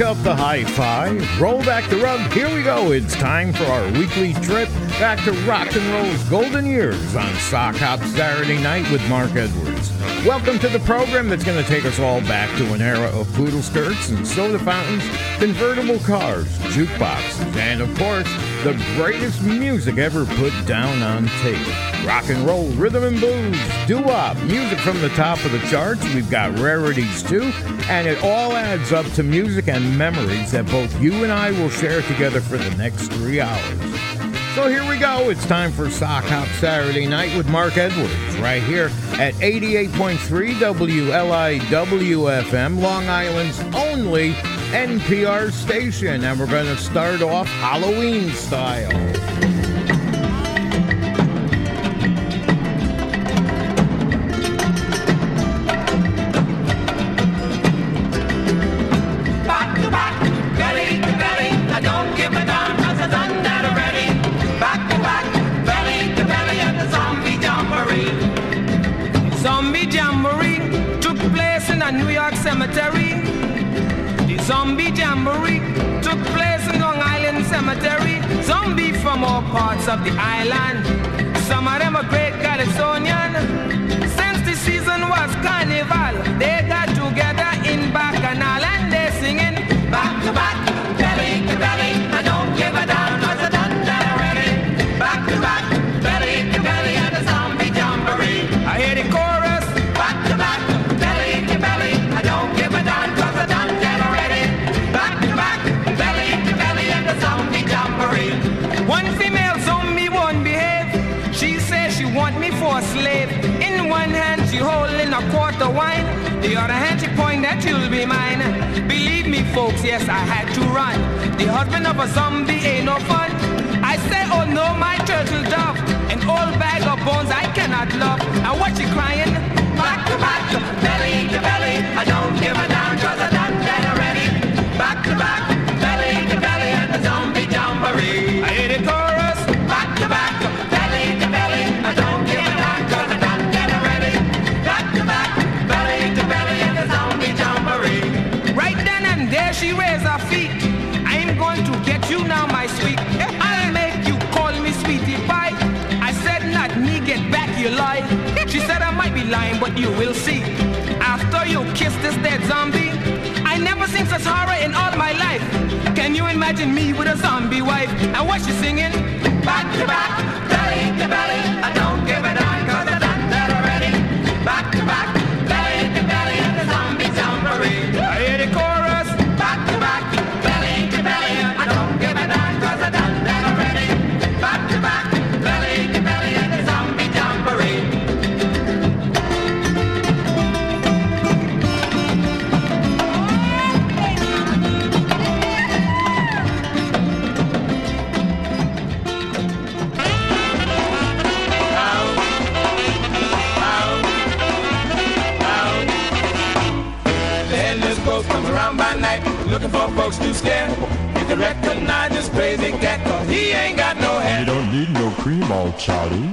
Up the hi fi, roll back the rug. Here we go. It's time for our weekly trip back to rock and roll's golden years on Sock Hop Saturday night with Mark Edwards. Welcome to the program that's going to take us all back to an era of poodle skirts and soda fountains, convertible cars, jukeboxes, and of course, the greatest music ever put down on tape. Rock and roll, rhythm and blues, doo-wop, music from the top of the charts. We've got rarities too, and it all adds up to music and memories that both you and I will share together for the next three hours. So here we go. It's time for Sock Hop Saturday night with Mark Edwards, right here at 88.3 WLIW FM, Long Island's only NPR station. And we're going to start off Halloween style. Of the island. The other hand she point that you'll be mine. Believe me, folks, yes I had to run. The husband of a zombie ain't no fun. I say, oh no, my turtle dove. An old bag of bones I cannot love. And what she crying? Back to back, belly to belly. But you will see. After you kiss this dead zombie, I never seen such horror in all my life. Can you imagine me with a zombie wife? And what she singing? Back to back, recognize this crazy cat, cause he ain't got no hair. You don't need no cream, old chowdy.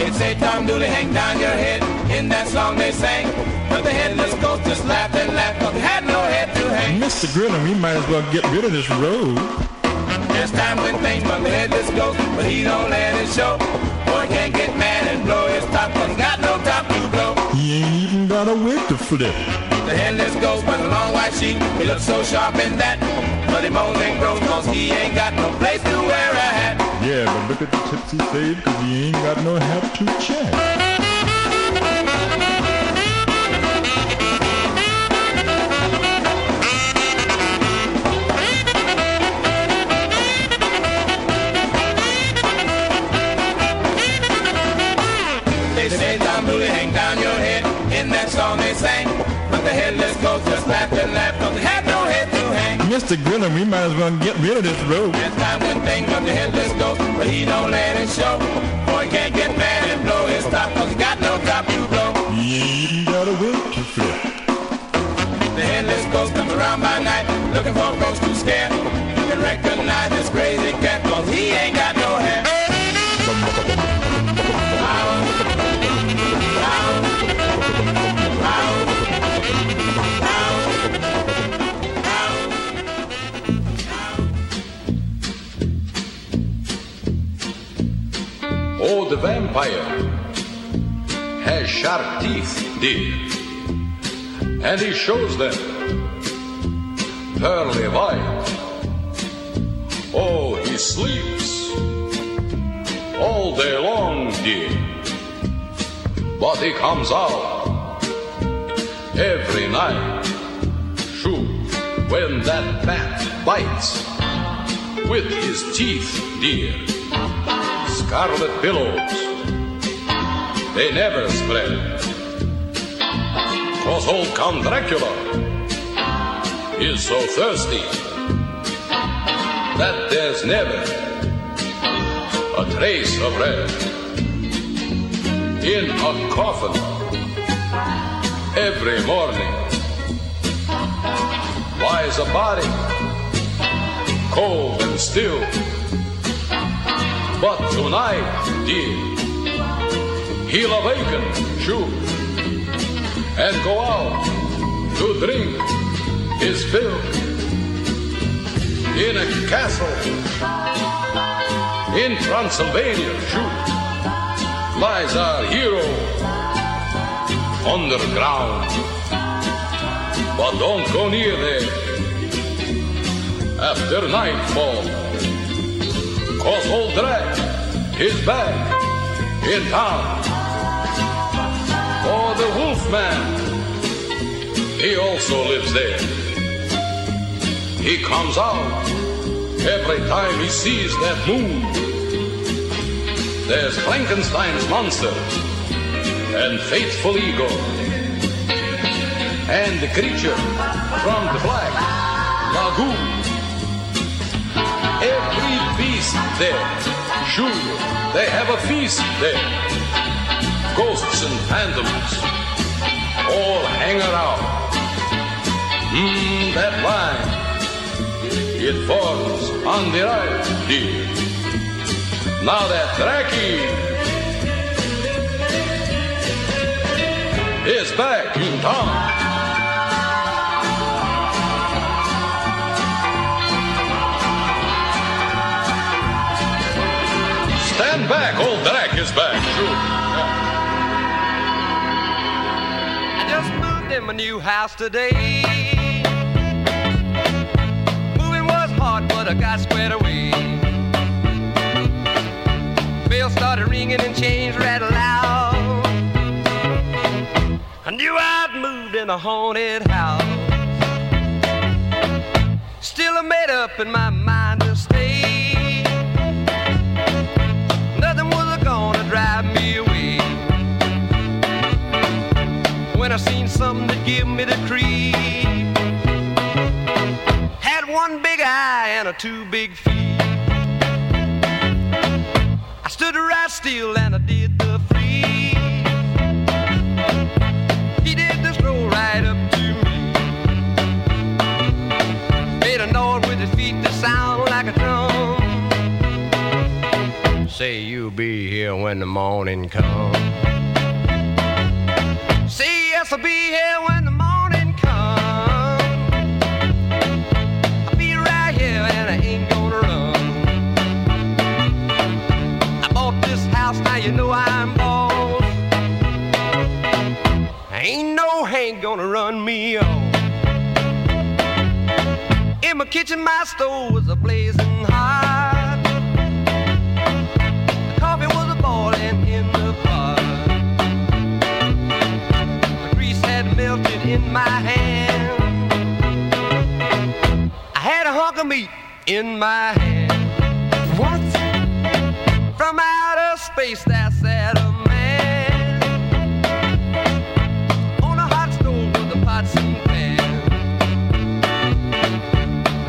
It's a Tom Dooley hang down your head. In that song they sang. But the headless ghost just laughed and laughed, cause he had no head to hang. Mr. Grilling, we might as well get rid of this road. There's time when things from the headless ghost, but he don't let it show. Boy can't get mad and blow his top, cause he got no top to blow. He ain't even got a wig to flip. The headless ghost with a long white sheet, he looks so sharp in that. But he moans and groans, cause he ain't got no place to wear a hat. Yeah, but look at the tipsy fade, cause he ain't got no hat to check. Mr. Grilling, we might as well get rid of this road. There's time when things the headless ghost, but he don't let it show. Boy can't get mad and blow his top cause he got no top to blow. He ain't got a to flip. The headless ghost comes around by night looking for a ghost to scare. Vampire has sharp teeth, dear, and he shows them pearly white. Oh, he sleeps all day long, dear, but he comes out every night. Shoot, when that bat bites with his teeth, dear scarlet billows. They never spread. Cause old Count Dracula is so thirsty that there's never a trace of red in a coffin every morning lies a body cold and still but tonight, dear, he'll awaken, sure, and go out to drink his fill in a castle in Transylvania, sure, lies our hero underground. But don't go near there after nightfall. Cause old Drag is back in town. Oh, the Wolfman, he also lives there. He comes out every time he sees that moon. There's Frankenstein's monster and faithful Igor and the creature from the Black Lagoon every beast there. Sure, they have a feast there. Ghosts and phantoms all hang around. Mmm, that line, it forms on the right, dear. Now that Draki is back in town. Stand back, old Drac is back. In my new house today. Moving was hard, but I got squared away. Bells started ringing and chains rattled loud. I knew I'd moved in a haunted house. Still, I made up in my mind something that give me the creep. Had one big eye and a two big feet. I stood right still and I did the free. He did the stroll right up to me. Made a noise with his feet that sound like a drum. Say you'll be here when the morning comes guess I'll be here when the morning comes. I'll be right here and I ain't gonna run. I bought this house, now you know I'm boss. Ain't no hang gonna run me off. In my kitchen, my stove is a blazing. My hand. I had a hunk of meat in my hand. What? From outer space, there sat a man on a hot stove with the pots and pans.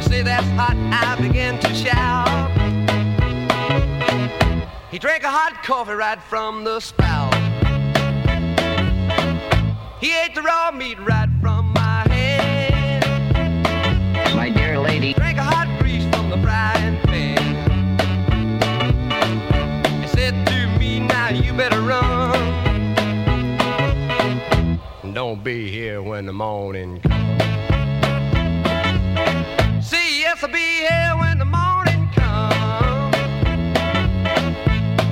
Say that's hot, I began to shout. He drank a hot coffee right from the spout. He ate the raw meat right Don't be here when the morning comes. See, yes, I'll be here when the morning comes.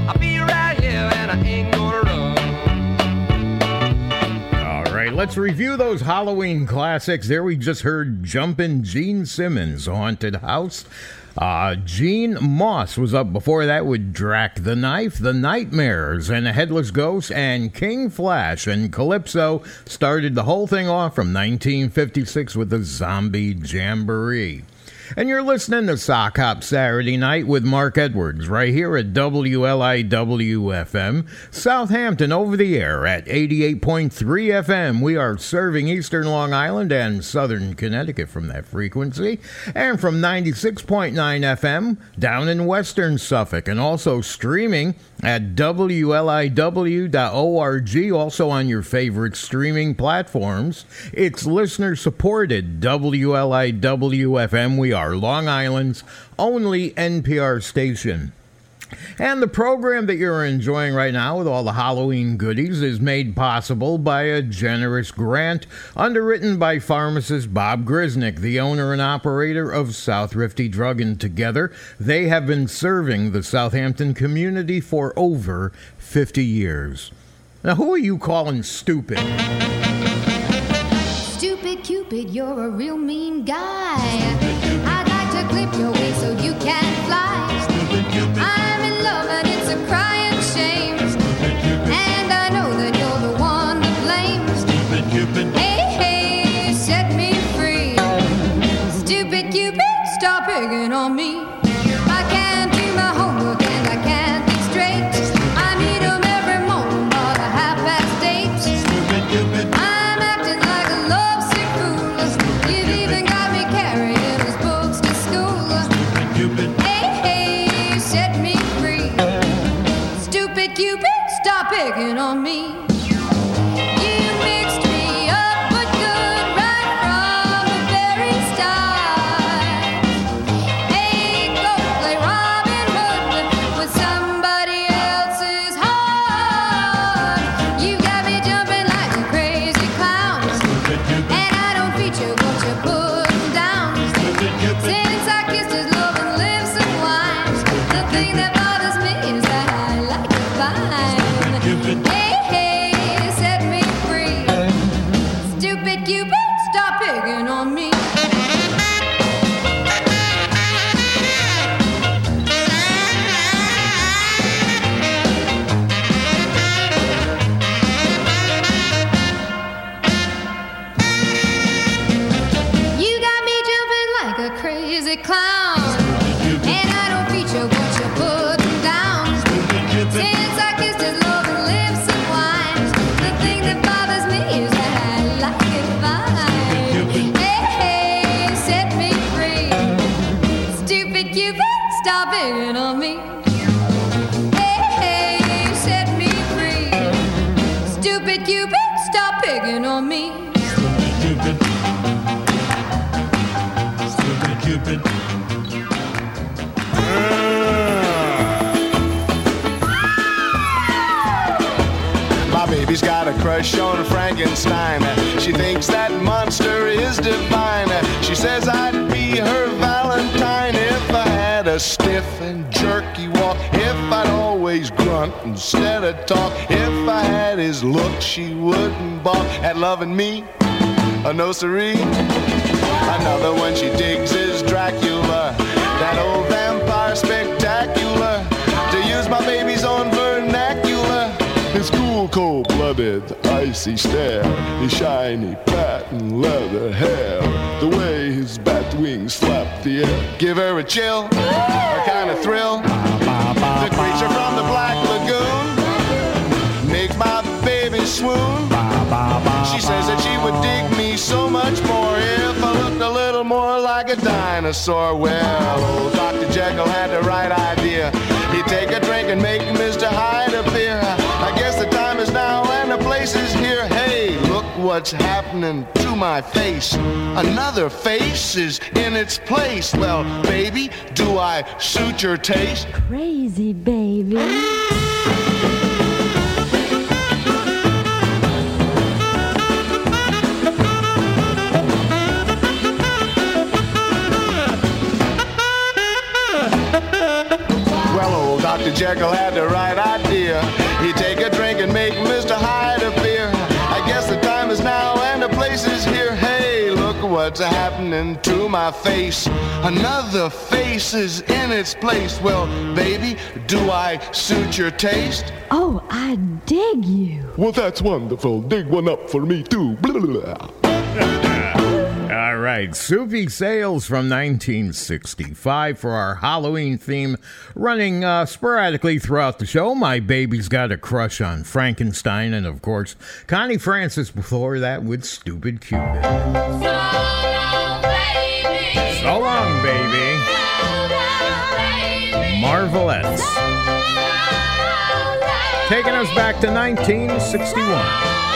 I'll be right here and I ain't gonna run. All right, let's review those Halloween classics. There we just heard Jumpin' Gene Simmons, Haunted House. Uh, Gene Moss was up before that with Drac the Knife, The Nightmares, and a Headless Ghost, and King Flash and Calypso started the whole thing off from 1956 with the Zombie Jamboree. And you're listening to Sock Hop Saturday Night with Mark Edwards right here at WLIW-FM, Southampton over the air at 88.3 FM. We are serving eastern Long Island and southern Connecticut from that frequency, and from 96.9 FM down in western Suffolk, and also streaming at WLIW.org, also on your favorite streaming platforms. It's listener supported WLIW-FM. We are Long Island's only NPR station. And the program that you're enjoying right now with all the Halloween goodies is made possible by a generous grant underwritten by pharmacist Bob Grisnick, the owner and operator of South Rifty Drug and Together. They have been serving the Southampton community for over 50 years. Now, who are you calling stupid? Stupid Cupid, you're a real mean guy. Frankenstein. She thinks that monster is divine. She says I'd be her Valentine if I had a stiff and jerky walk, if I'd always grunt instead of talk, if I had his look, she wouldn't balk at loving me. A no siree. Another one she digs is Dracula, that old vampire spectacular. To use my baby dry. flooded, icy stare, his shiny patent leather hair, the way his bat wings flap the air. Give her a chill, a kind of thrill. The creature from the Black Lagoon makes my baby swoon. She says that she would dig me so much more if I looked a little more like a dinosaur. Well, old Dr. Jekyll had the right idea. He'd take a drink and make Mr. Hyde appear. I guess the time is now and the place is here. Hey, look what's happening to my face. Another face is in its place. Well, baby, do I suit your taste? Crazy baby. Well, old Dr. Jekyll had the right idea. What's happening to my face. Another face is in its place. Well, baby, do I suit your taste? Oh, I dig you. Well, that's wonderful. Dig one up for me, too. Blah, blah, blah. All right, Soupy Sales from 1965 for our Halloween theme, running uh, sporadically throughout the show. My baby's got a crush on Frankenstein, and of course, Connie Francis before that with Stupid Cupid. So long, baby. Marvelettes. Taking us back to 1961.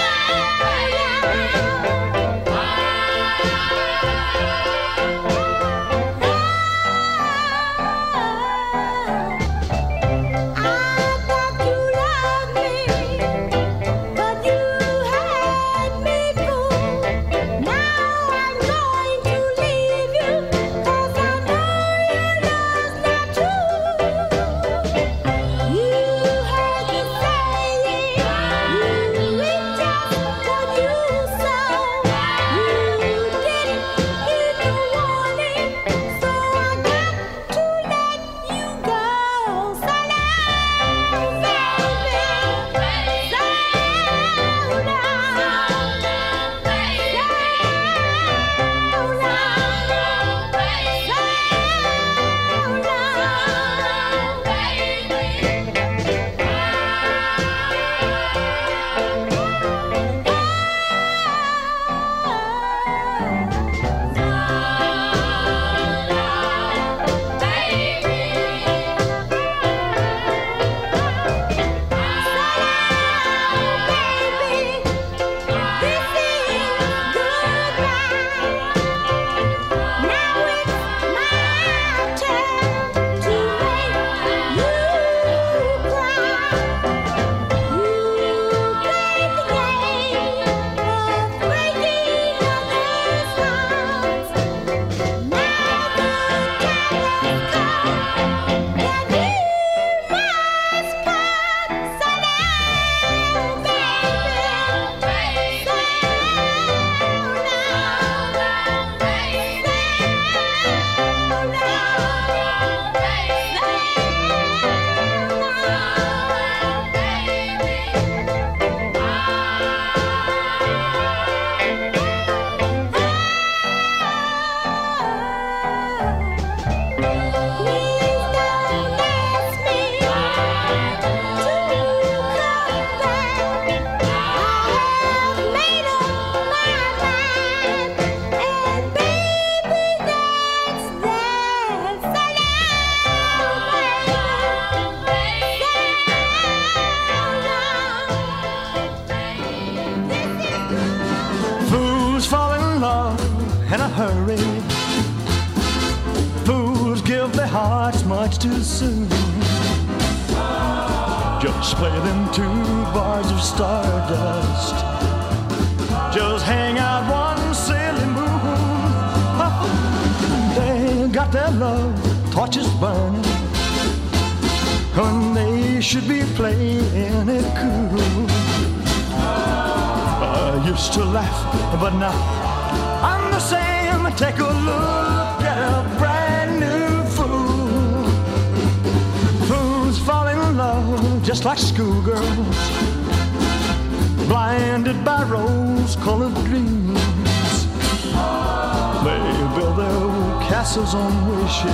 Castles on wishes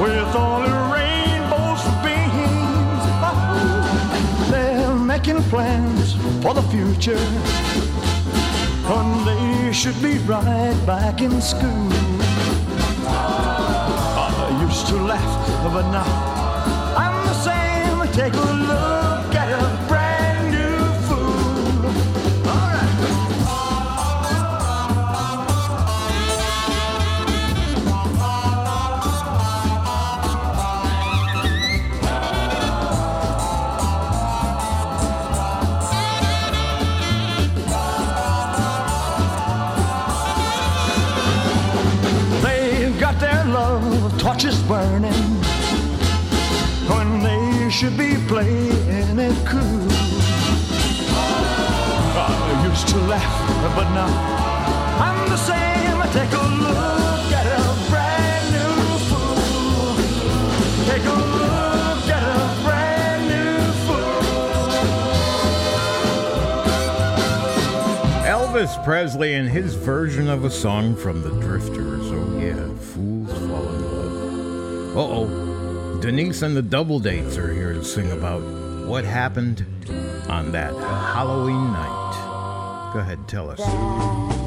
with only rainbows for beams. They're making plans for the future when they should be right back in school. I used to laugh, but now I'm the same. Take a look burning when they should be playing it cool. I used to laugh, but now I'm the same. Take a look at a brand new fool. Take a look at a brand new Elvis Presley and his version of a song from the Drifters. Uh oh. Denise and the Double Dates are here to sing about what happened on that Halloween night. Go ahead, tell us.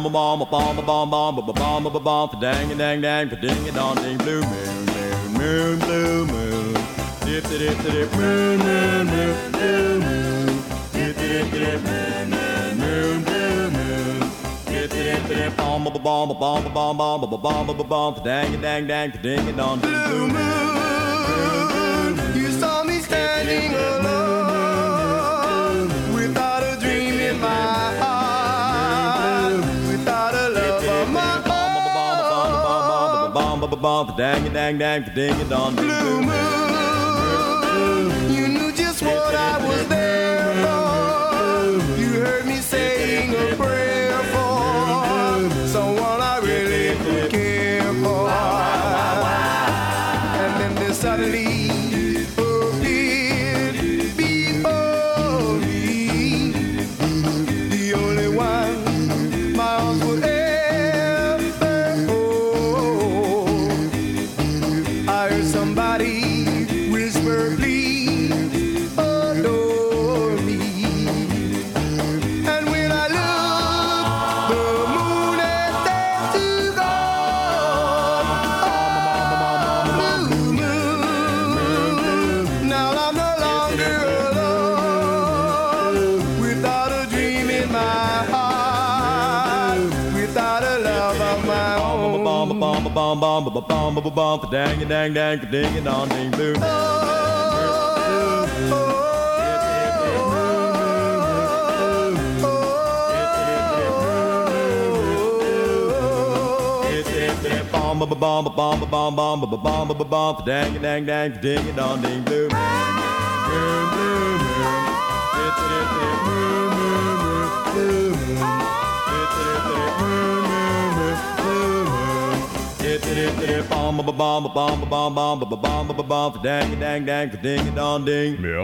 Bomb bomb bomb bomb bomb bomb bomb bomb bomb bomb dang dang dang ding it on ding blue moon moon moon blue moon dip dip dip moon moon moon blue moon dip dip dip moon moon moon blue moon dip dip dip bomb bomb bomb bomb bomb bomb bomb bomb bomb dang dang dang ding on ding blue moon You saw me standing alone bomb bomb bomb dang dang dang ding it on blue own. You knew just what I was there bum bum bum dang dang dang ding and on ding blue. Bomb, bomb, bomb, bomb, bomb, bomb, bomb, bomb, dang, dang, dang, ding, dong, ding, blue.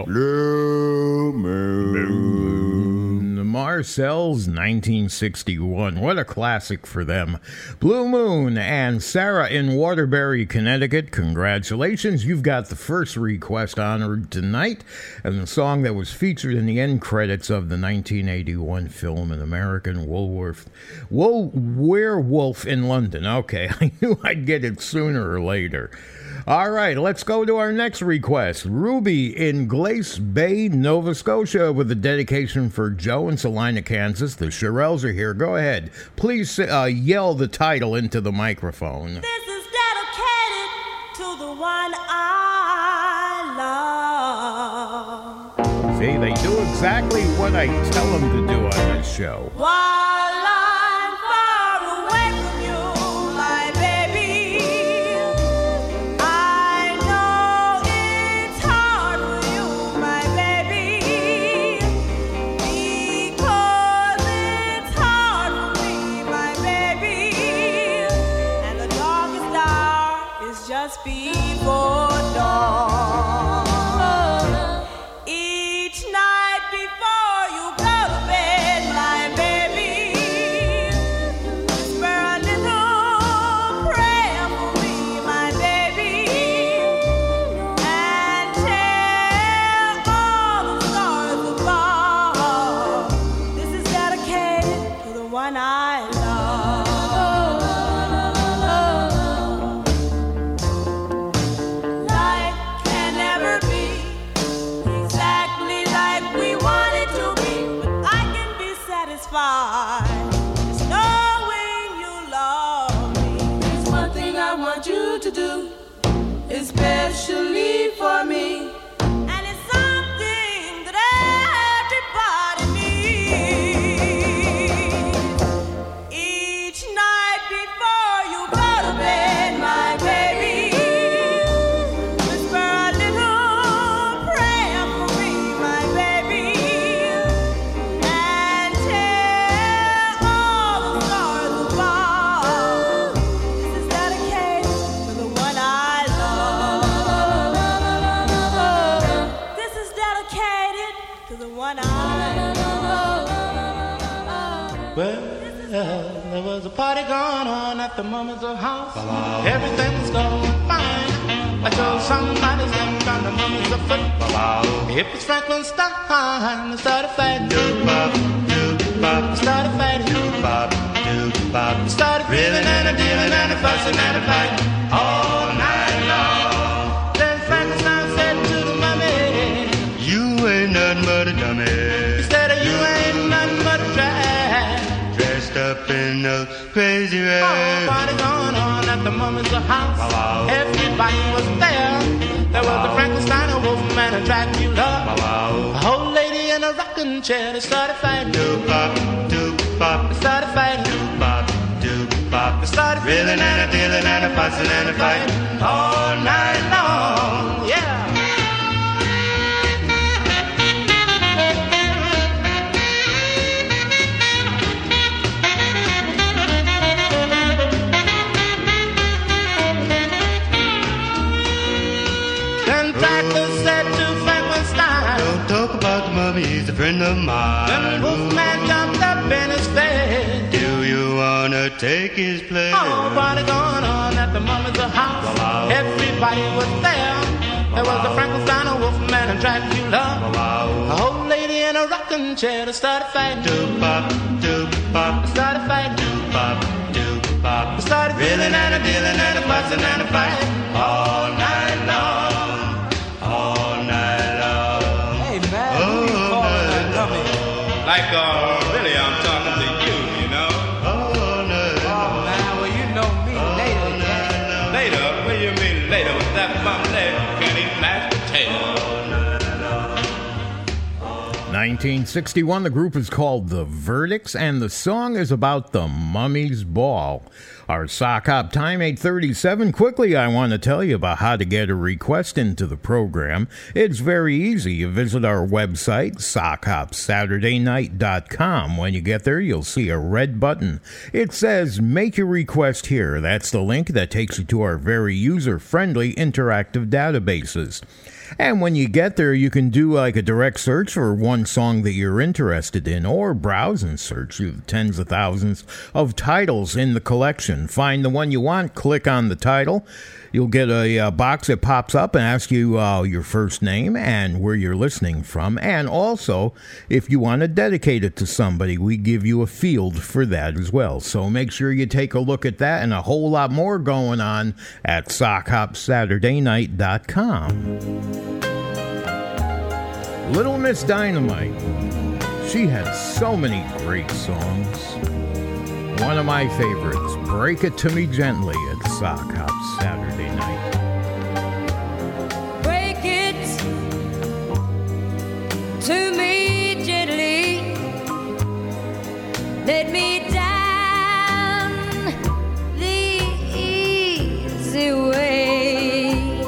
Blue moon. The Marcels, 1961. What a classic for them. Blue Moon and Sarah in Waterbury, Connecticut. Congratulations. You've got the first request honored tonight, and the song that was featured in the end credits of the 1981 film An American Woolworth. Wool, Werewolf in London. Okay, I knew I'd get it sooner or later. All right, let's go to our next request. Ruby in Glace Bay, Nova Scotia, with a dedication for Joe in Salina, Kansas. The Shirelles are here. Go ahead. Please uh, yell the title into the microphone. This is dedicated to the one I love. See, they do exactly what I tell them to do on this show. While the mama's a house. Everything's gonna be fine until somebody's name found the mama's a foot. If it's Franklin Stein, start a fight. Start a fight. Start a feeling and a dealing and a fussing and a fight all night long. Then Franklin Stein said to the mummy, You ain't nothing but a dummy. Up in a crazy rags. Oh, party going on at the Mama's house. Everybody was there. There was a Frankenstein, a Wolfman, a Dracula. A whole lady in a rocking chair. They started fighting. Doop bop, doop bop. They started fighting. Doop bop, doop bop. They started reeling and a dealing and a fussing and a fighting all night long. Yeah. A friend of mine. Then Wolfman jumped up in his bed. Do you wanna take his place? Oh, party going on at the mama's house. Wow. Everybody was there. There was a Frankenstein, a Wolfman, and Dracula. A old lady in a rocking chair that started fighting. Doop bop, doop bop, Started fighting. doop bop, doop bop. Started Reeling and a dealing and a fussing and a fighting all Like, uh, really, I'm talking to you, you know. All night Oh man, well you know me later. man. Later, what do you mean later? With that bum leg, can't eat mashed potatoes. 1961, the group is called The Verdicts, and the song is about the Mummy's Ball. Our sock hop time 837. Quickly, I want to tell you about how to get a request into the program. It's very easy. You visit our website, sockhopsaturdaynight.com. When you get there, you'll see a red button. It says Make Your Request Here. That's the link that takes you to our very user friendly interactive databases. And when you get there, you can do like a direct search for one song that you're interested in, or browse and search through the tens of thousands of titles in the collection. Find the one you want, click on the title. You'll get a uh, box that pops up and asks you uh, your first name and where you're listening from. And also, if you want to dedicate it to somebody, we give you a field for that as well. So make sure you take a look at that and a whole lot more going on at SockHopSaturdayNight.com. Little Miss Dynamite. She had so many great songs. One of my favorites, Break It To Me Gently at Sock Hop Saturday night. Break it to me gently. Let me down the easy way.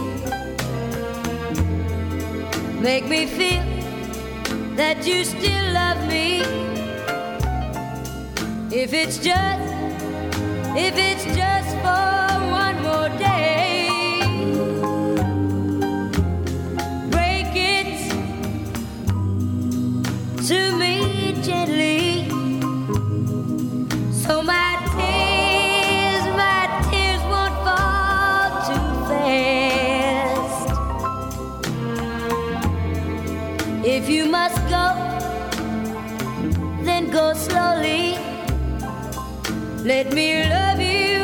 Make me feel that you still love me. If it's just, if it's just for one more day. Let me love you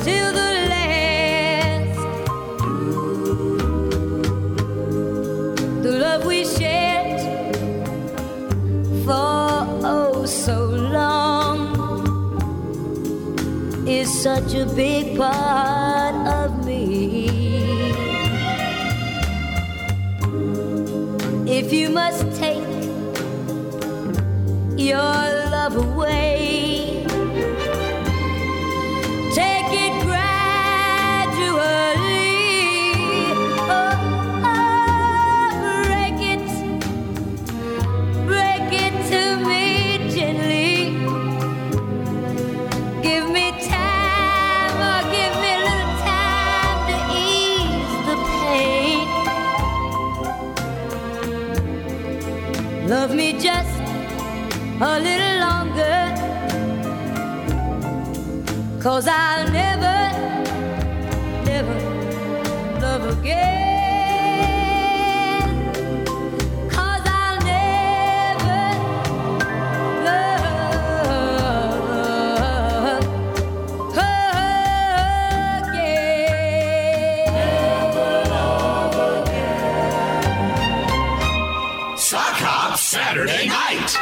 till the last. The love we shared for oh so long is such a big part of me. If you must take your love away. Cause I'll never, never love again. I'll never love again. Sock Hop Saturday Night.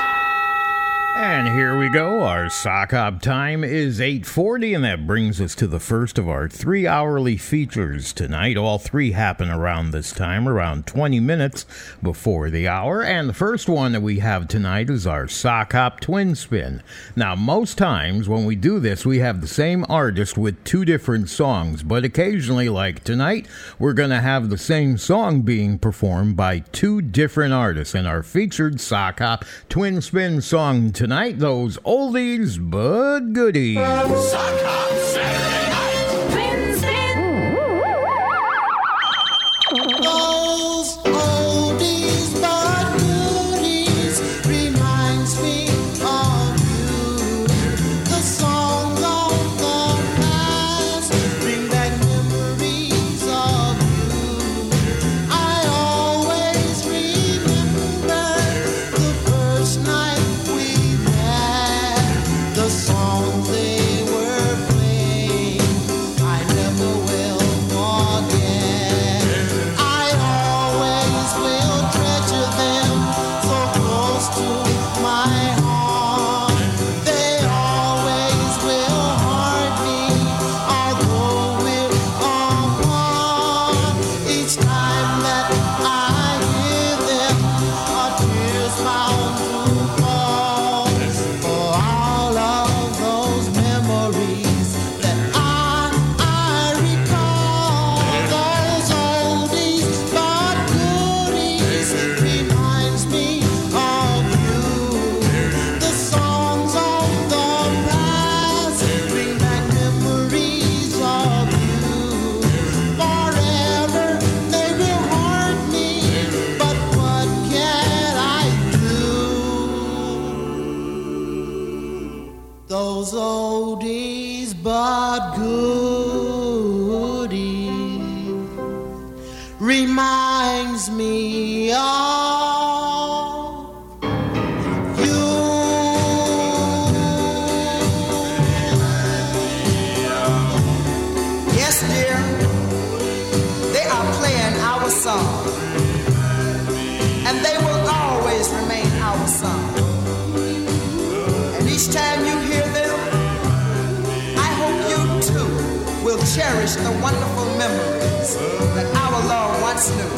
And here we go. Our sock hop time is 8:40 and that brings us to the first of our 3 hourly features tonight. All three happen around this time, around 20 minutes before the hour, and the first one that we have tonight is our sock hop twin spin. Now, most times when we do this, we have the same artist with two different songs, but occasionally like tonight, we're going to have the same song being performed by two different artists in our featured sock hop twin spin song tonight those oldies but goodies. Sock God goody. Remind cherish the wonderful memories that our love once knew.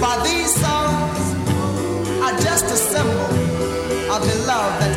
For these songs are just a symbol of the love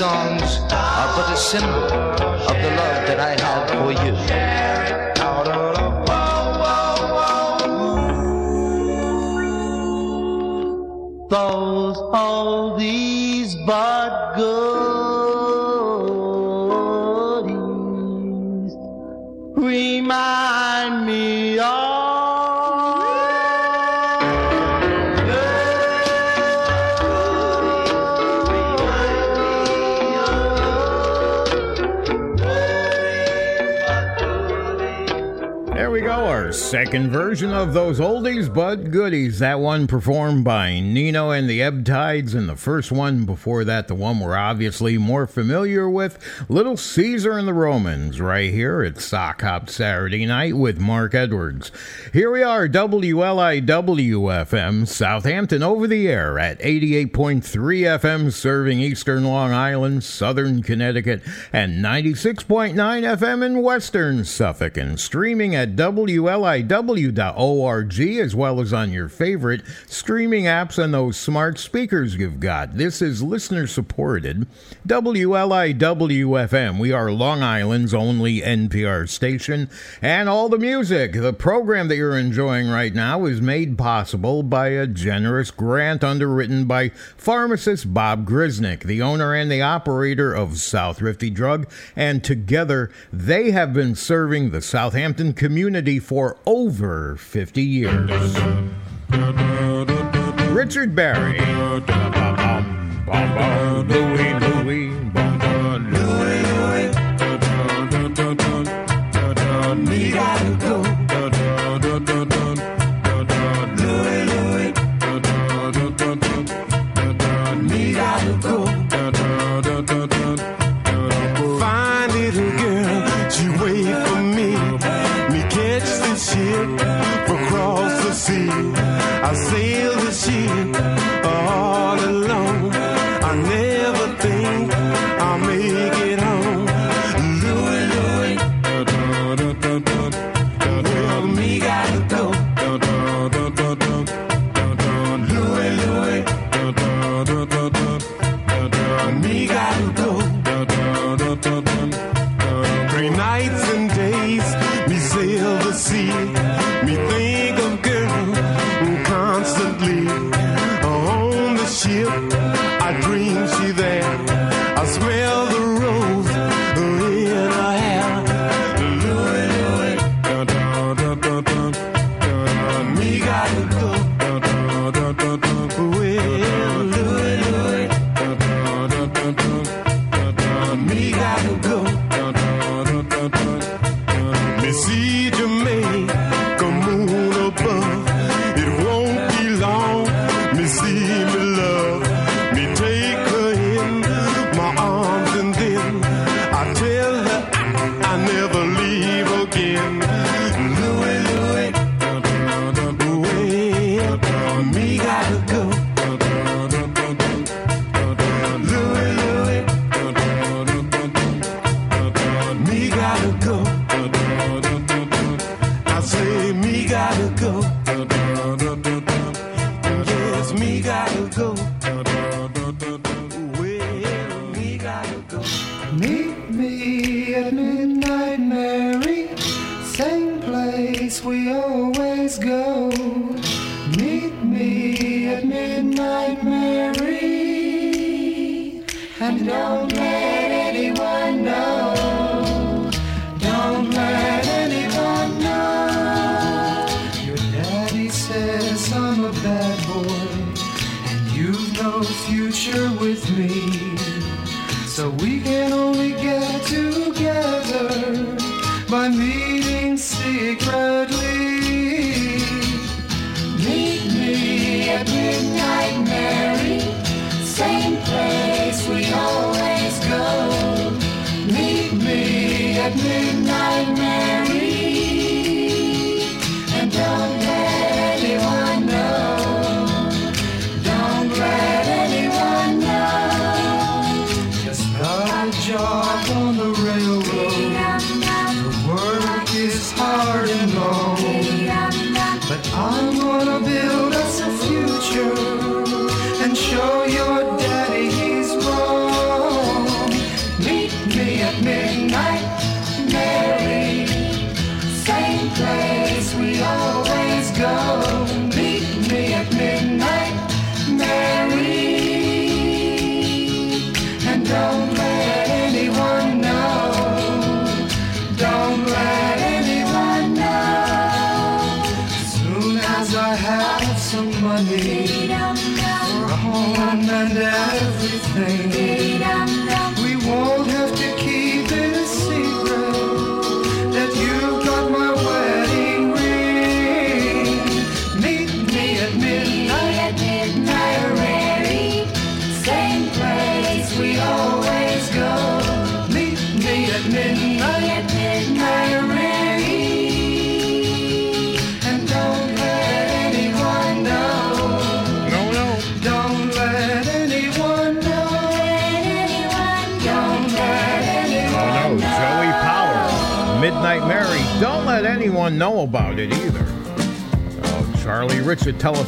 songs are but a symbol of the love that I have for you. Though second version of those oldies but goodies. That one performed by Nino and the Ebb Tides, and the first one before that, the one we're obviously more familiar with, Little Caesar and the Romans, right here at Sock Hop Saturday Night with Mark Edwards. Here we are, WLIWFM, Southampton over the air at 88.3 FM, serving eastern Long Island, southern Connecticut, and 96.9 FM in western Suffolk, and streaming at WLIW.org as well as on your favorite streaming apps and those smart speakers you've got. This is listener supported WLIWFM. We are Long Island's only NPR station, and all the music, the program that you're enjoying right now, is made possible by a generous grant underwritten by pharmacist Bob Grisnick, the owner and the operator of South Rifty Drug, and together they have been serving the Southampton community for over 50 years. Richard Berry. Louie, Louie,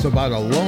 about a lonely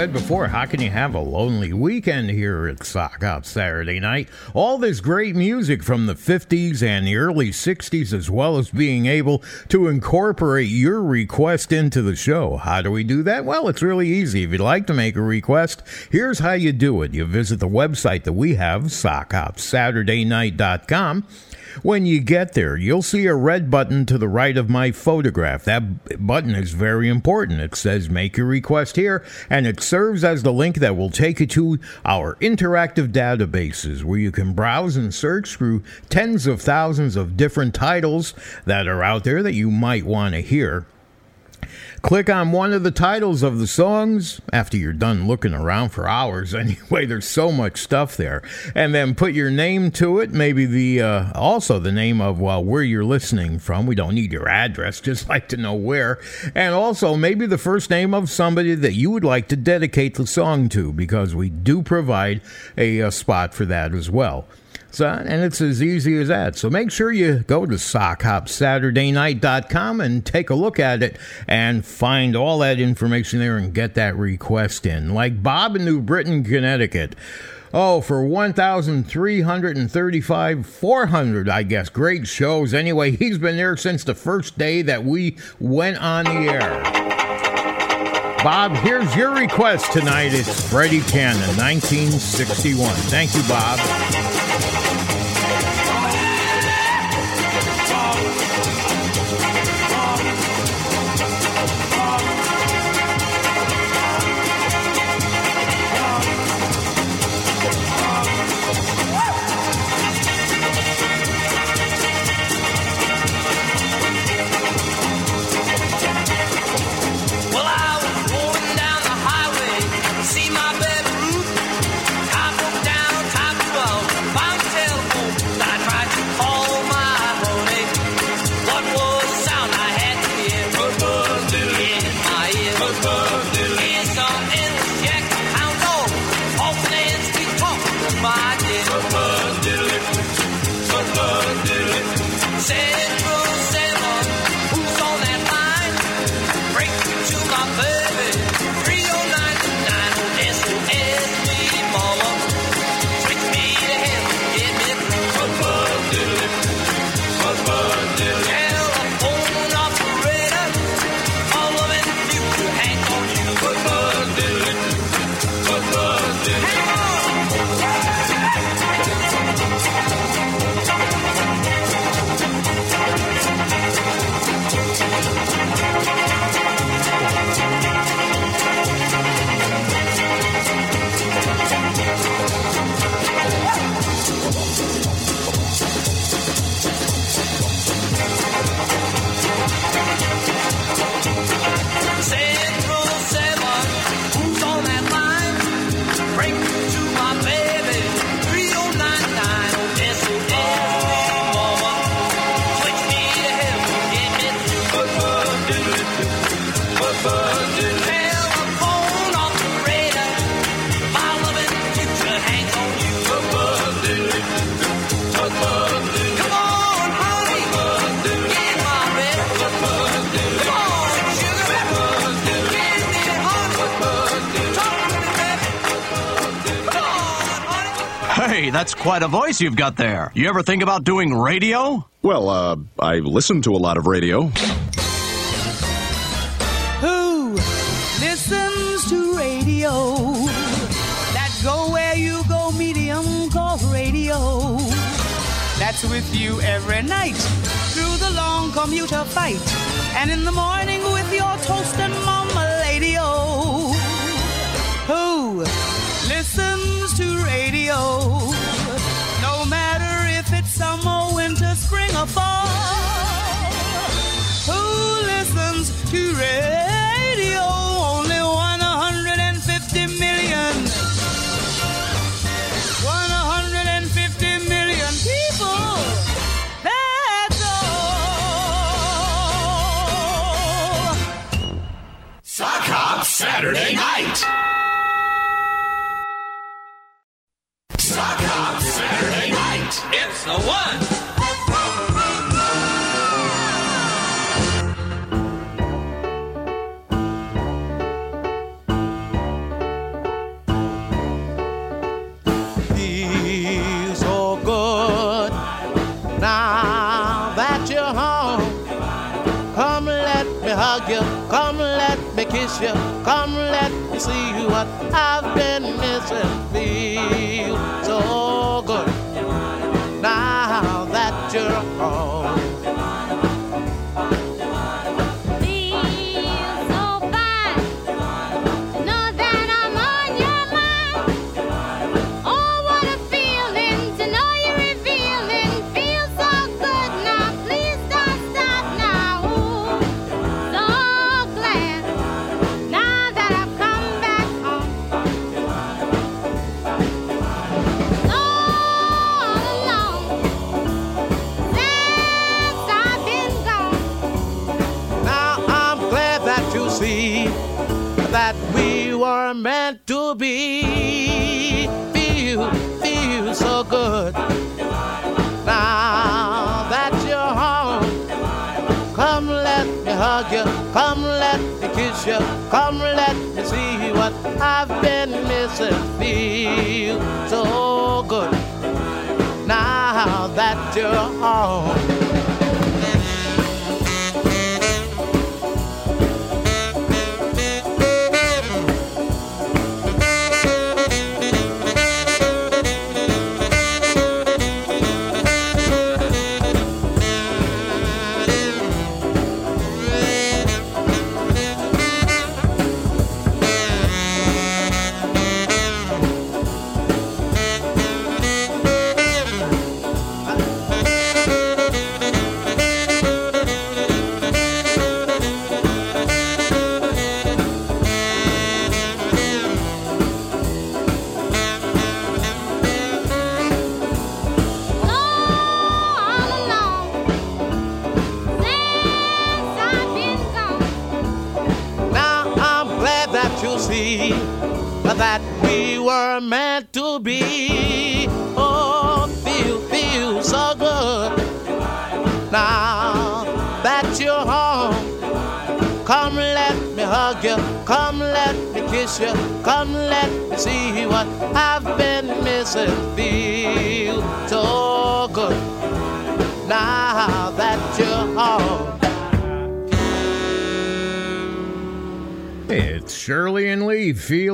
said before, how can you have a lonely weekend here at Sock Saturday night? All this great music from the 50s and the early 60s, as well as being able to incorporate your request into the show. How do we do that? Well, it's really easy. If you'd like to make a request, here's how you do it. You visit the website that we have, sockhopsaturdaynight.com. When you get there, you'll see a red button to the right of my photograph. That button is very important. It says make your request here, and it serves as the link that will take you to our interactive databases where you can browse and search through tens of thousands of different titles that are out there that you might want to hear. Click on one of the titles of the songs after you're done looking around for hours. Anyway, there's so much stuff there, and then put your name to it. Maybe the uh, also the name of well where you're listening from. We don't need your address, just like to know where, and also maybe the first name of somebody that you would like to dedicate the song to, because we do provide a, uh spot for that as well. And it's as easy as that. So make sure you go to sockhopsaturdaynight.com and take a look at it and find all that information there and get that request in. Like Bob in New Britain, Connecticut. Oh, for 1,335, 400, I guess. Great shows. Anyway, he's been there since the first day that we went on the air. Bob, here's your request tonight. It's Freddie Cannon, 1961. Thank you, Bob. That's quite a voice you've got there. You ever think about doing radio? Well, uh, I listen to a lot of radio. Who listens to radio? That go where you go, medium called radio. That's with you every night through the long commuter fight, and in the morning with your toast and mama lady. Oh, who listens to radio? Saturday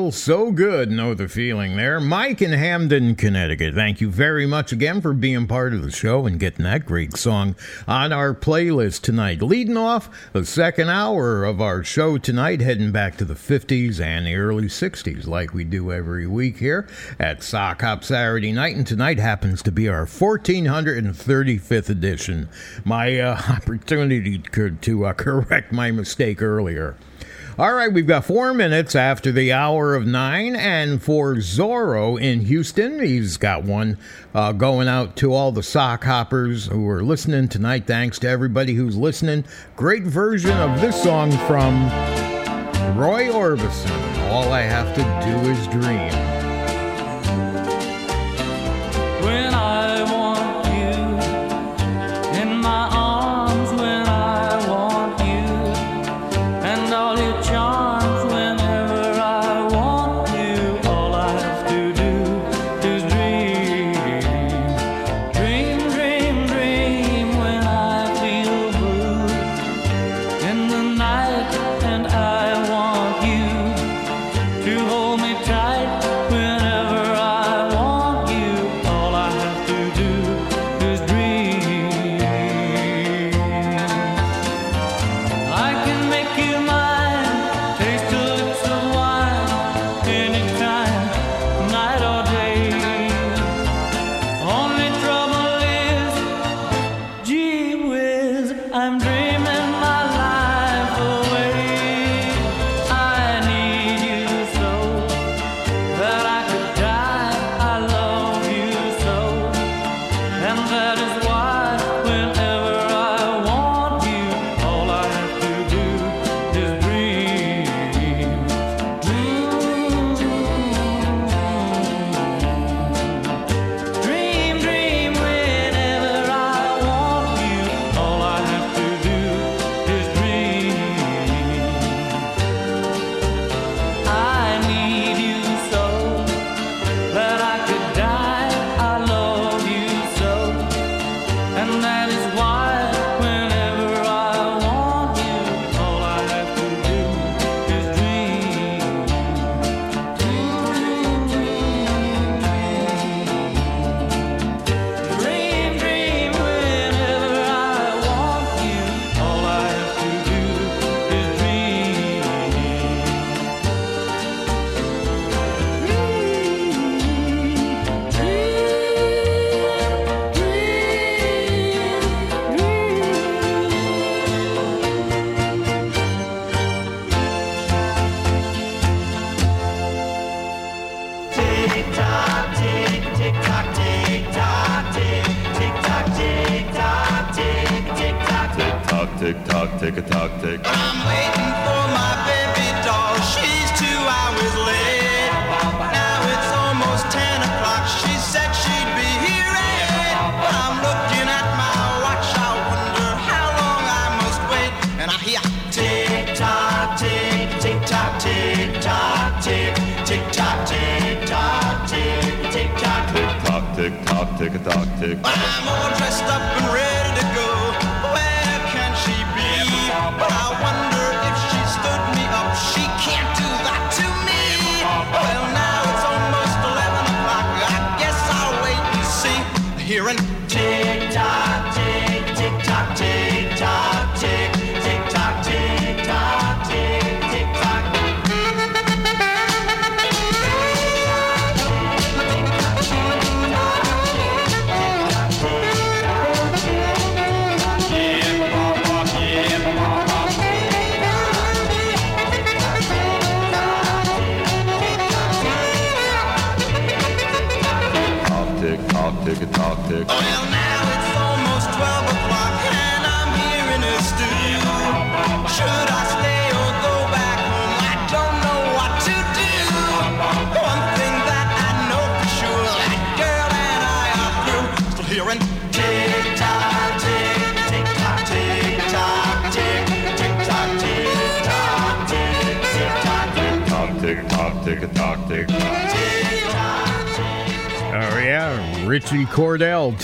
Feel so good. Know the feeling there. Mike in Hamden, Connecticut. Thank you very much again for being part of the show and getting that great song on our playlist tonight. Leading off the second hour of our show tonight, heading back to the 50s and the early 60s, like we do every week here at Sock Hop Saturday night. And tonight happens to be our 1435th edition. My uh, opportunity to, to uh, correct my mistake earlier. All right, we've got four minutes after the hour of nine, and for Zorro in Houston, he's got one uh, going out to all the sock hoppers who are listening tonight. Thanks to everybody who's listening. Great version of this song from Roy Orbison. All I have to do is dream.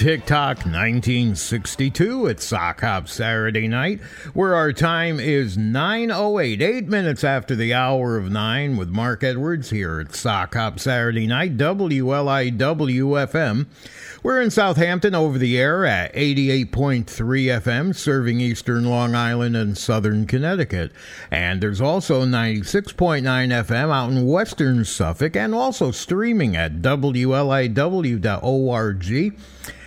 TikTok 1962 at Sock Hop Saturday night, where our time is 9.08, eight minutes after the hour of nine, with Mark Edwards here at Sock Hop Saturday night, WLIWFM. We're in Southampton over the air at 88.3 FM, serving eastern Long Island and southern Connecticut. And there's also 96.9 FM out in western Suffolk and also streaming at WLIW.org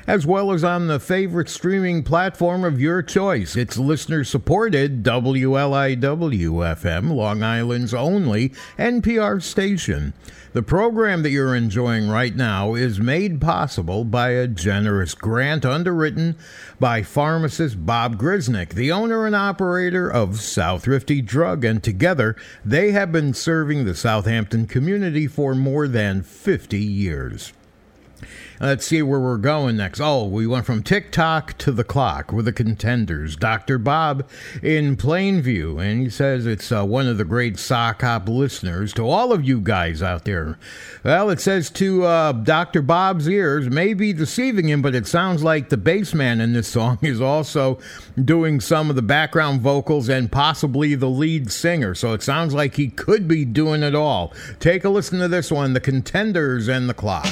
as well as on the favorite streaming platform of your choice. It's listener supported WLIW FM, Long Island's only NPR station. The program that you're enjoying right now is made possible by a generous grant underwritten by pharmacist Bob Grisnick, the owner and operator of Southrifty Drug, and together they have been serving the Southampton community for more than 50 years. Let's see where we're going next. Oh, we went from TikTok to the clock with the contenders. Dr. Bob in Plainview, and he says it's uh, one of the great sock hop listeners to all of you guys out there. Well, it says to uh, Dr. Bob's ears, may be deceiving him, but it sounds like the bass man in this song is also doing some of the background vocals and possibly the lead singer. So it sounds like he could be doing it all. Take a listen to this one The Contenders and the Clock.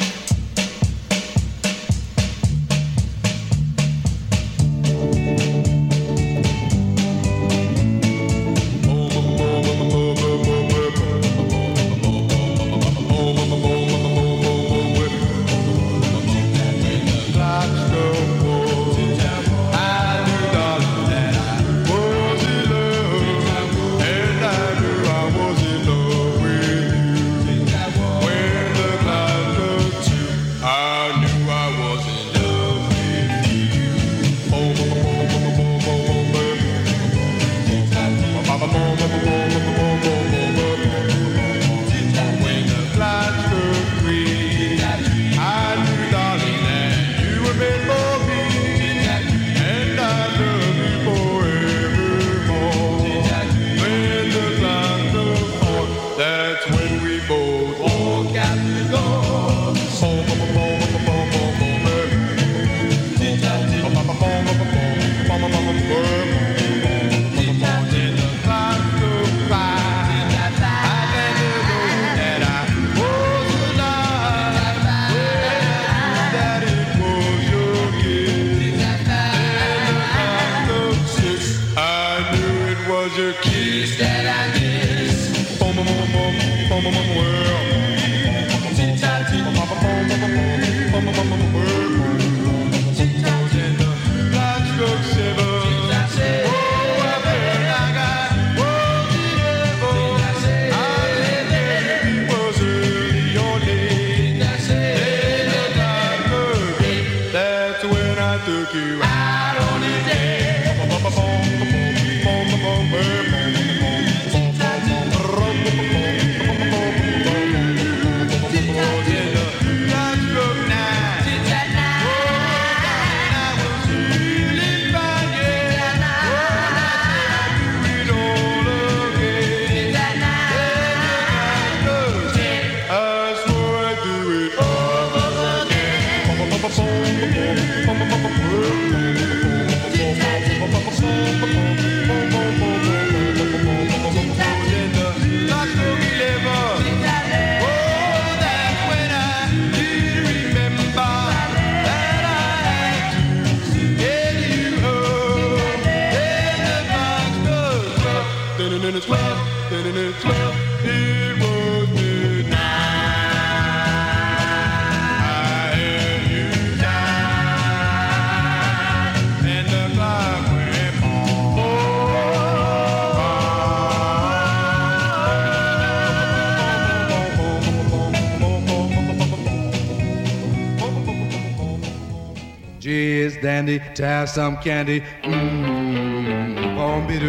It's dandy to have some candy. Mmm, boom, be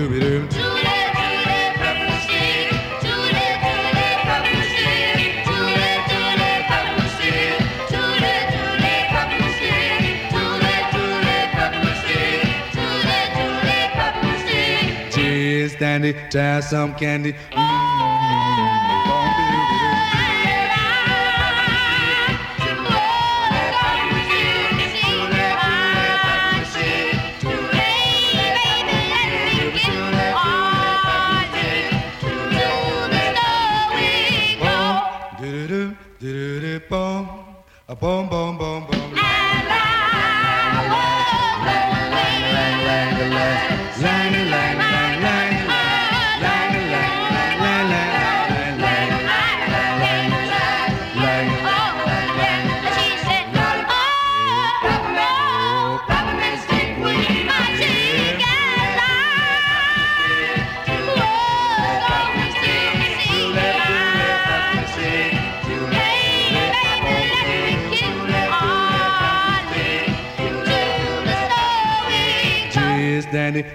dandy to have some candy. Mmm,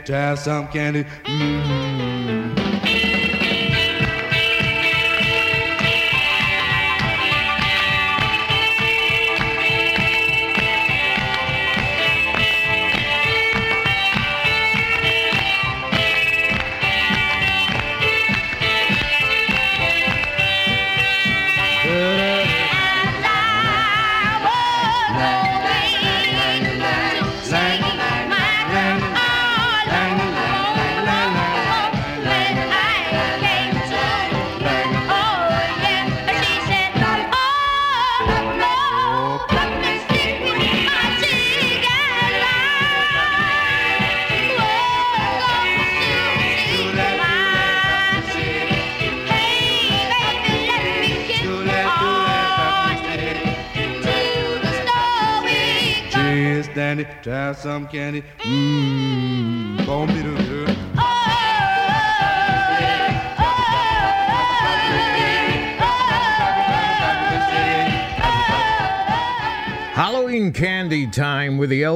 to have some candy. Mmm.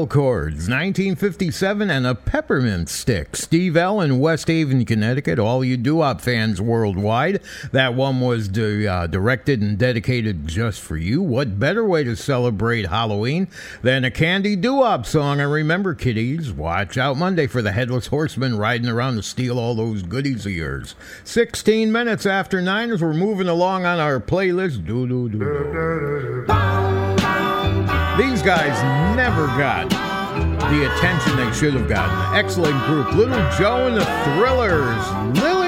Time with 1957, and a peppermint stick. Steve L. in West Haven, Connecticut. All you doo-wop fans worldwide. That one was di- uh, directed and dedicated just for you. What better way to celebrate Halloween than a candy doo-wop song? And remember, kiddies, watch out Monday for the Headless Horseman riding around to steal all those goodies of yours. 16 minutes after 9 as we're moving along on our playlist. Doo-doo-doo. These guys never got the attention they should have gotten. Excellent group. Little Joe and the Thrillers. Lily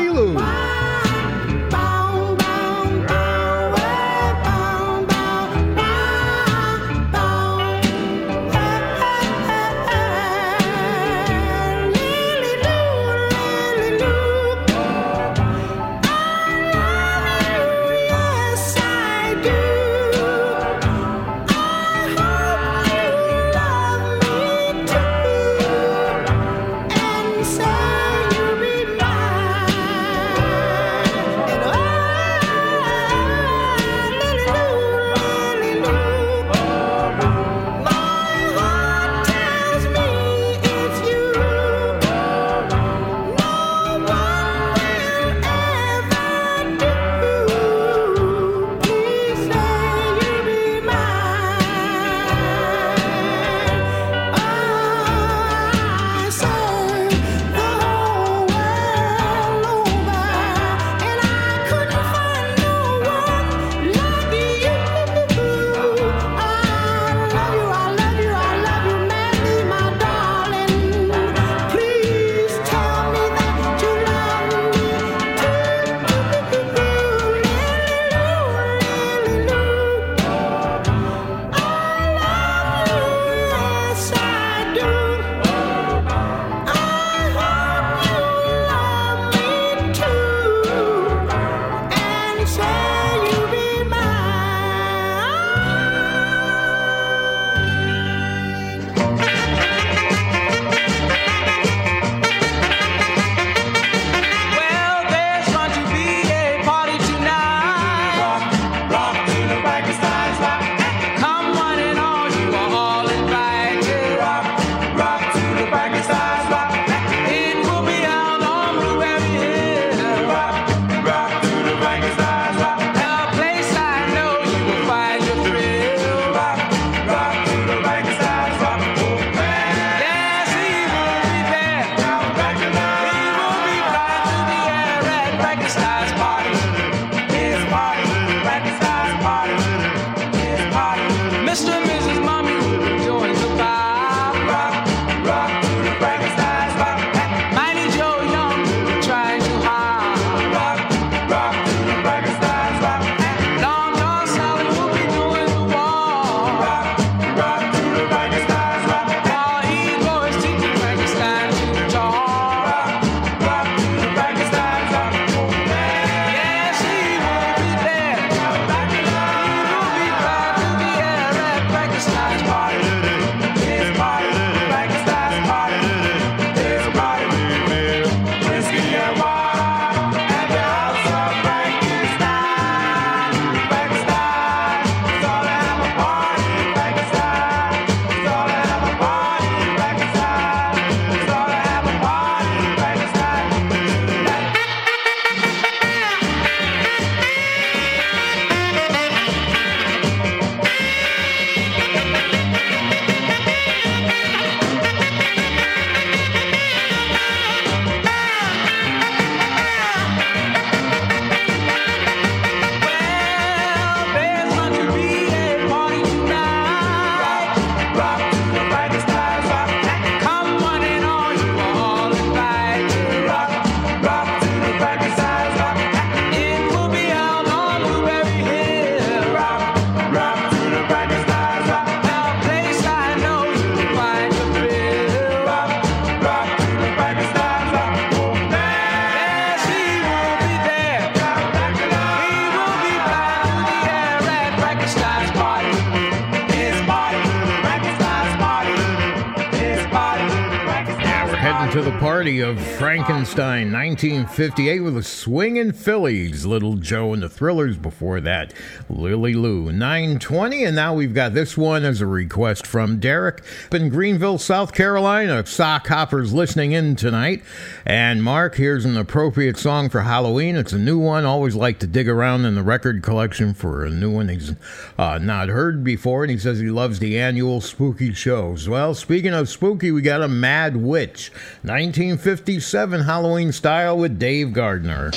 1958 with the Swingin' Phillies, Little Joe and the Thrillers before that, Lily Lou 920 and now we've got this one as a request from Derek in Greenville, South Carolina. Sock Hoppers listening in tonight. And Mark, here's an appropriate song for Halloween. It's a new one. Always like to dig around in the record collection for a new one he's uh, not heard before and he says he loves the annual spooky shows. Well, speaking of spooky, we got a Mad Witch 1957 Halloween style with Dave Gardner.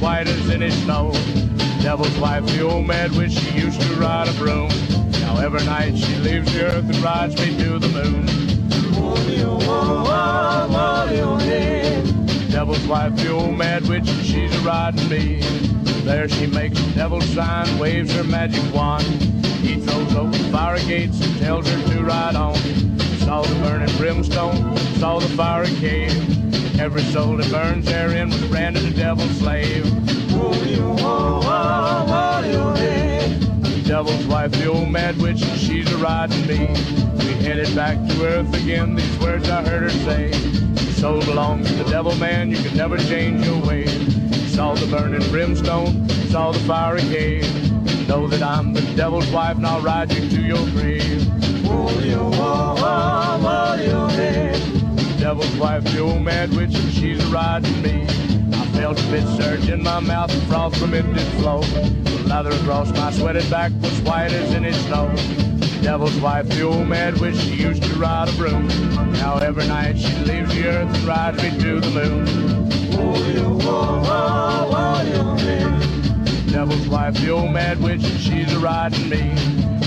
Back was white as any snow. Devil's wife, the old mad witch, she used to ride a broom. Now every night she leaves the earth and rides me to the moon. Devil's wife, the old mad witch, and she's a riding me. There she makes the devil's sign, waves her magic wand. He throws open fire gates and tells her to ride on. Saw the burning brimstone, saw the fiery cave. Every soul that burns therein was branded a devil's slave. The devil's wife, the old mad witch, and she's a riding me. We headed back to earth again, these words I heard her say. Your soul belongs to the devil, man, you can never change your ways. Saw the burning brimstone, saw the fiery cave. Know that I'm the devil's wife, and I'll ride you to your grave. Devil's wife, the old mad witch, and she's riding me. I felt a bit surge in my mouth, and froth from it did flow. The lather across my sweated back was white as any snow. Devil's wife, the old mad witch, she used to ride a broom. Now every night she leaves the earth and rides me to the moon. Devil's wife, the old mad witch, and she's a riding me.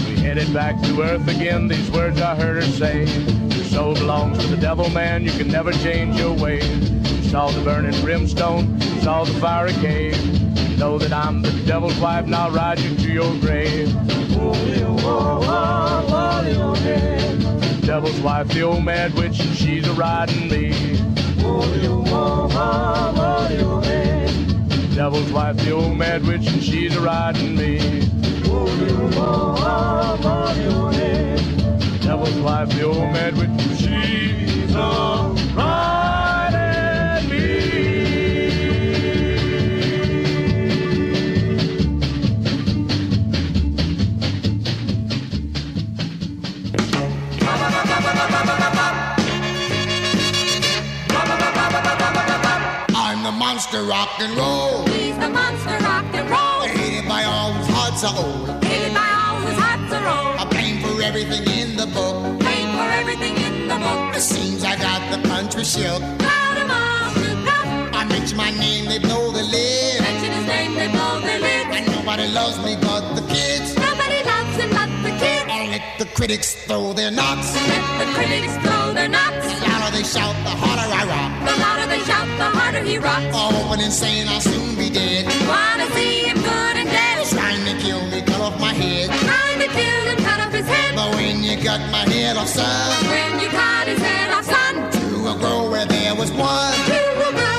We headed back to earth again, these words I heard her say. Soul belongs to the devil, man, you can never change your ways. Saw the burning brimstone, saw the fiery cave. You know that I'm the devil's wife, and I'll ride you to your grave. Devil's wife, the old mad witch, and she's a riding me. Devil's wife, the old mad witch, and she's a riding me. Devil's wife, the old mad witch, and she's a riding me. I'm the monster rock and roll. He's the monster rock and roll. Hated by all whose hearts are old. Hated by all whose hearts are old. I blame for everything in the book. Paid for everything in the book. It seems I got the country shook. Proud of all to come. I mention my name, they blow the lid. Mention his name, they blow their lids. And nobody loves me but the kids. Nobody loves him but the kids. And let the critics throw their knots. Let the critics throw their knots. The louder they shout, the harder I rock. The louder they shout, the harder he rocks. All open and saying I'll soon be dead. Wanna see him you cut my head off, son, When you cut his head off, son. two will grow where there was one.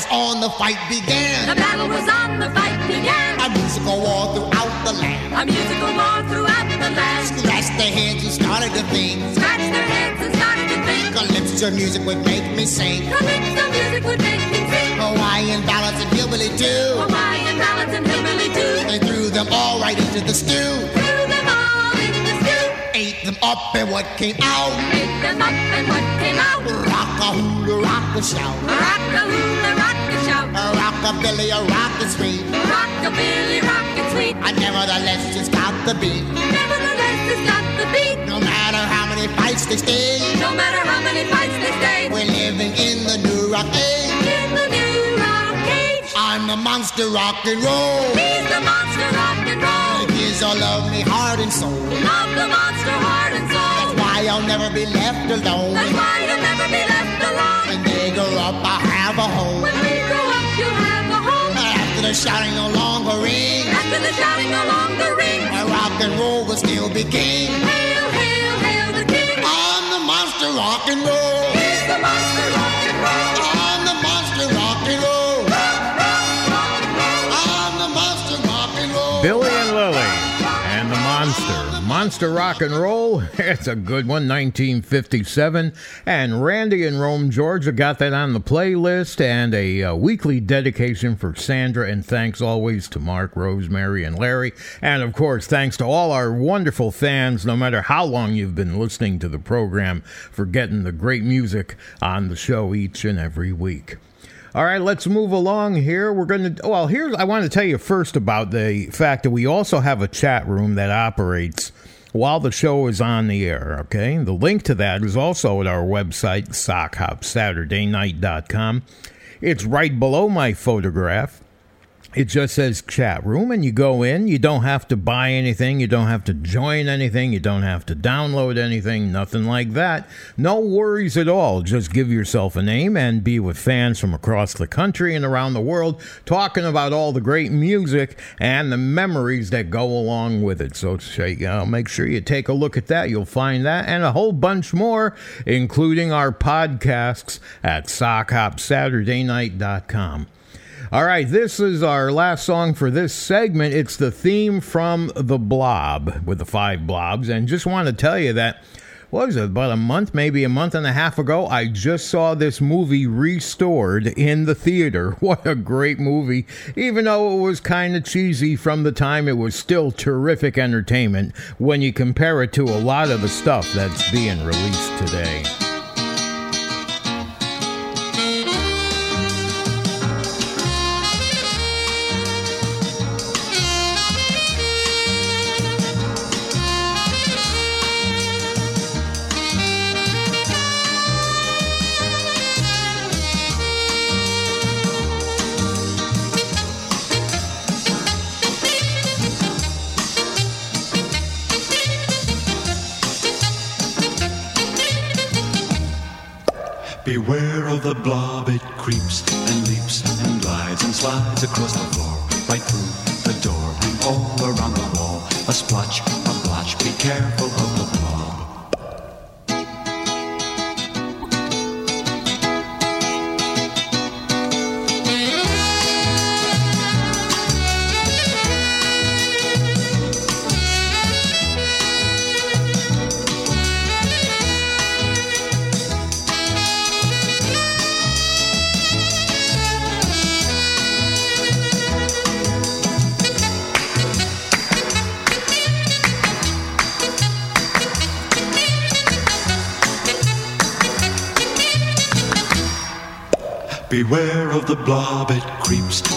Was on, the fight began. The battle was on, the fight began. A musical war throughout the land. A musical war throughout the land. Scratched their heads and started to think. Scratched their heads and started to think. Calypso music would make me sing. Calypso music would make me sing. Hawaiian ballads and hillbilly too. Hawaiian ballads and hillbilly too. They threw them all right into the stew up and what came out. Make them up and what came out. Rock a hula, rock a shout. Rock a hula, rock a shout. Rock a billy, a rock a sweet. Rock a billy, rock a sweet. I nevertheless, just got the beat. Nevertheless, it's got the beat. No matter how many fights they stay. No matter how many fights they stay. We're living in the new rock age. In the new rock age. I'm the monster rock and roll. He's the monster rock and roll. Here's our lovely heart and soul. Love the monster heart. That's why I'll never be left alone. That's why you'll never be left alone. When they grow up, I have a home. When we grow up, you'll have a home. After the shouting no longer rings. After the shouting no longer rings. My rock and roll will still be king. Hail, hail, hail the king. I'm the monster rock and roll. He's the monster rock and roll. I'm the monster rock and roll. I'm the monster rock and roll. Billy Monster. Rock and Roll. It's a good one, 1957. And Randy in Rome, Georgia got that on the playlist and a uh, weekly dedication for Sandra. And thanks always to Mark, Rosemary, and Larry. And of course, thanks to all our wonderful fans, no matter how long you've been listening to the program, for getting the great music on the show each and every week. All right, let's move along here. We're going to, well, here's, I want to tell you first about the fact that we also have a chat room that operates while the show is on the air, okay? The link to that is also at our website, sockhopsaturdaynight.com. It's right below my photograph. It just says chat room, and you go in. You don't have to buy anything. You don't have to join anything. You don't have to download anything. Nothing like that. No worries at all. Just give yourself a name and be with fans from across the country and around the world talking about all the great music and the memories that go along with it. So uh, make sure you take a look at that. You'll find that and a whole bunch more, including our podcasts at sockhopsaturdaynight.com. All right, this is our last song for this segment. It's the theme from The Blob with the five blobs. And just want to tell you that, was it, about a month, maybe a month and a half ago, I just saw this movie restored in the theater. What a great movie. Even though it was kind of cheesy from the time, it was still terrific entertainment when you compare it to a lot of the stuff that's being released today. Creeps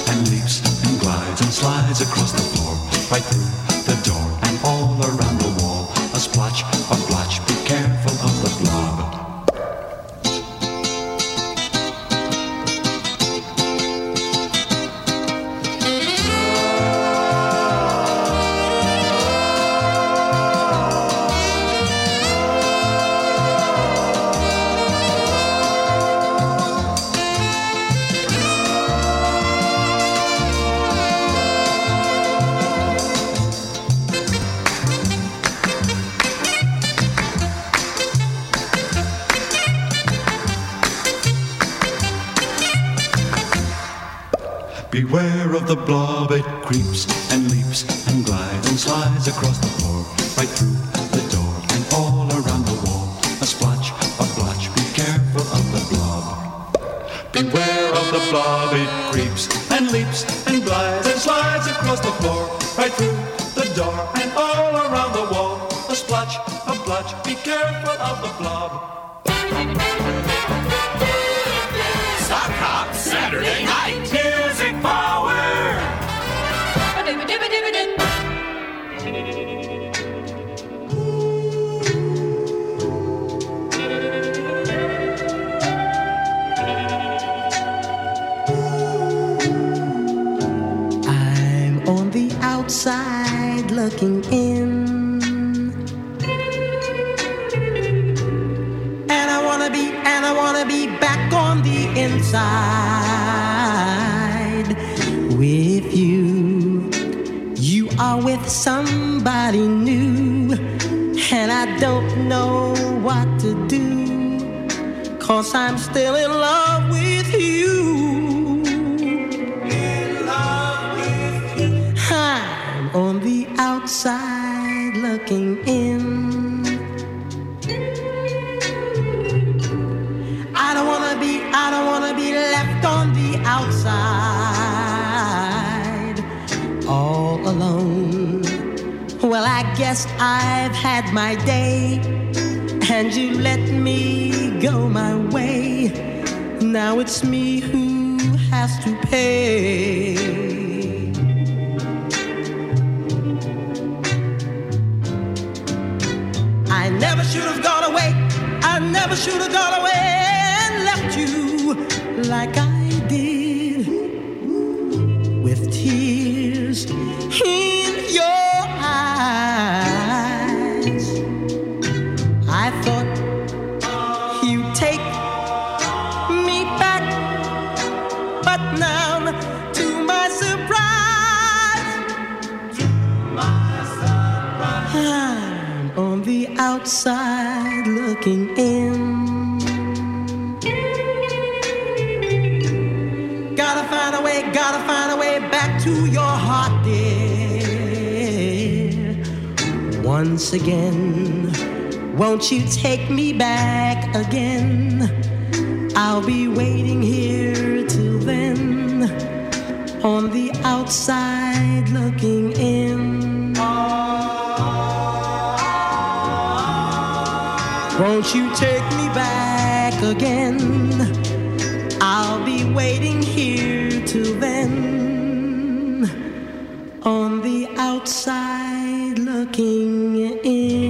outside looking in.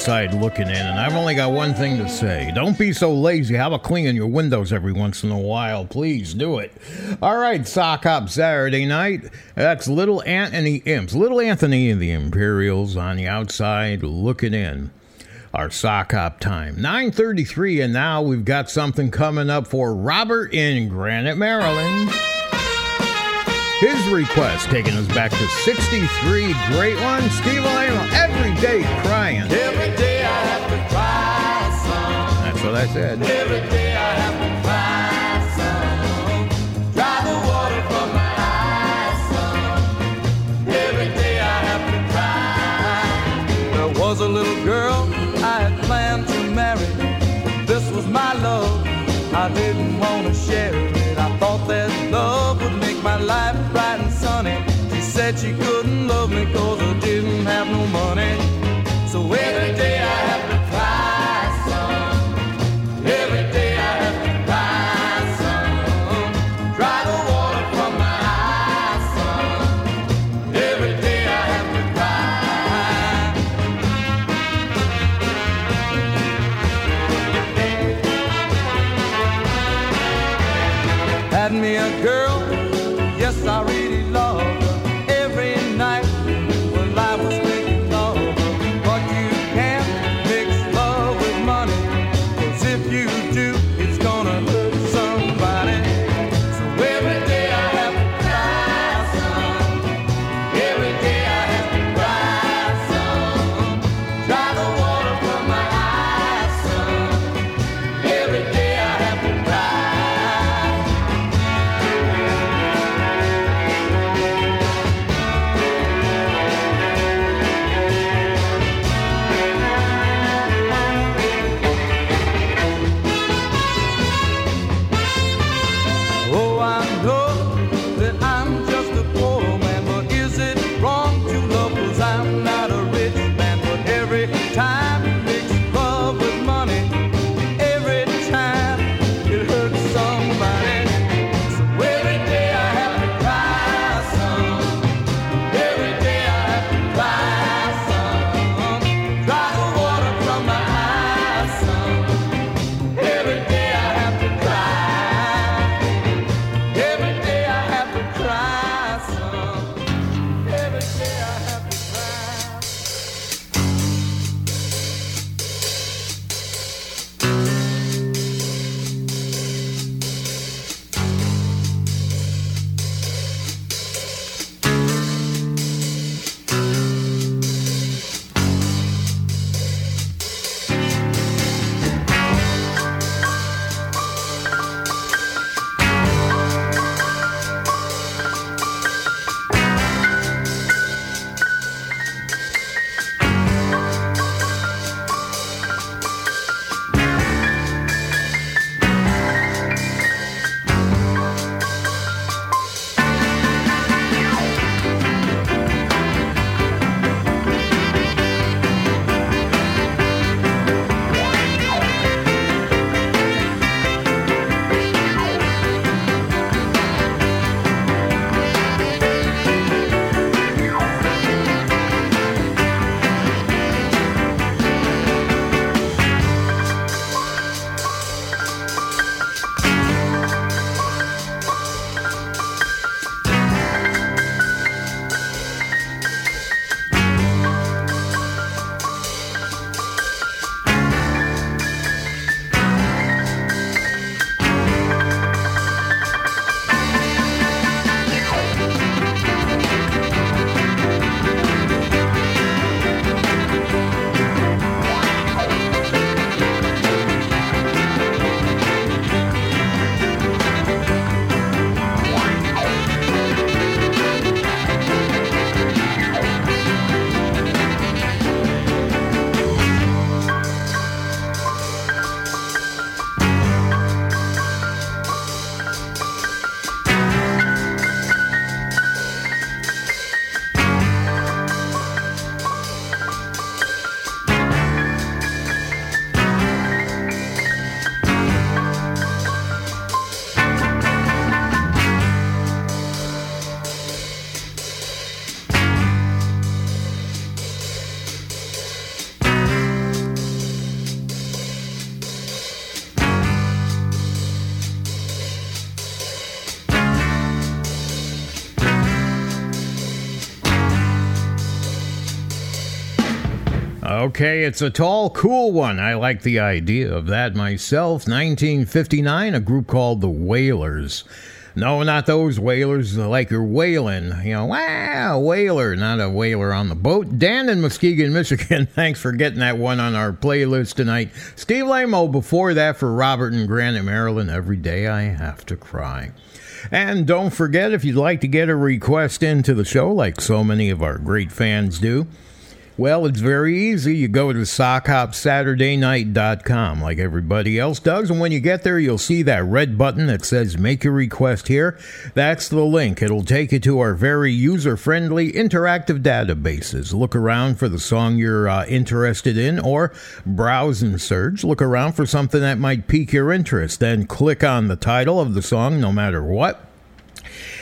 outside looking in, and I've only got one thing to say. Don't be so lazy. Have a clean in your windows every once in a while. Please do it. All right, Sock Hop Saturday night. That's Little Anthony Imps. Little Anthony and the Imperials on the outside looking in. Our sock hop time. 9.33, and now we've got something coming up for Robert in Granite, Maryland. His request taking us back to 63. Great one, Steve Alaimo. Every day crying. I said. Okay, it's a tall, cool one. I like the idea of that myself. 1959, a group called the Wailers. No, not those whalers like you're whaling. You know, wow, whaler, not a whaler on the boat. Dan in Muskegon, Michigan, thanks for getting that one on our playlist tonight. Steve Alaimo before that for Robert and Granite, Maryland. Every day I have to cry. And don't forget, if you'd like to get a request into the show, like so many of our great fans do, well, it's very easy. You go to sockhopsaturdaynight.com like everybody else does. And when you get there, you'll see that red button that says Make Your Request Here. That's the link. It'll take you to our very user friendly interactive databases. Look around for the song you're uh, interested in or browse and search. Look around for something that might pique your interest. Then click on the title of the song, no matter what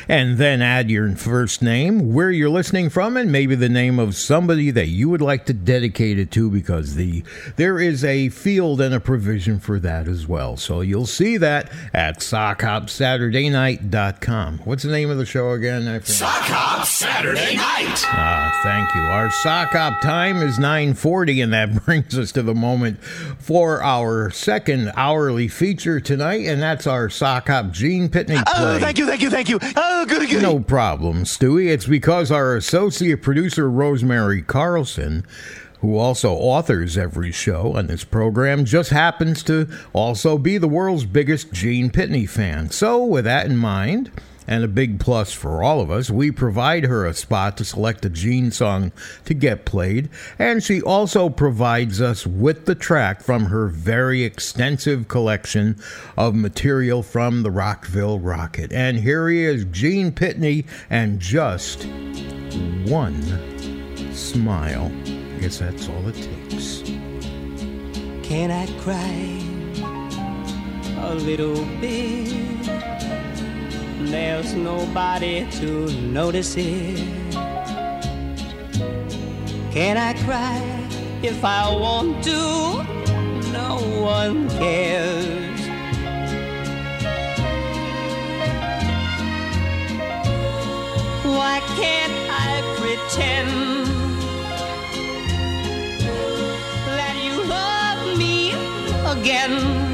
and then add your first name, where you're listening from, and maybe the name of somebody that you would like to dedicate it to because the there is a field and a provision for that as well. So you'll see that at sockhopsaturdaynight.com. What's the name of the show again? I. Sock Hop Saturday Night. Ah, thank you. Our sock hop time is 9:40 and that brings us to the moment for our second hourly feature tonight and that's our sock hop Gene Pitney play. Oh, thank you, thank you, thank you. Oh, No problem, Stewie. It's because our associate producer, Rosemary Carlson, who also authors every show on this program, just happens to also be the world's biggest Gene Pitney fan. So, with that in mind, and a big plus for all of us, we provide her a spot to select a Gene song to get played, and she also provides us with the track from her very extensive collection of material from the Rockville Rocket. And here he is, Gene Pitney, and just one smile. I guess that's all it takes. Can I cry a little bit? There's nobody to notice it. Can I cry if I want to? No one cares. Why can't I pretend that you love me again?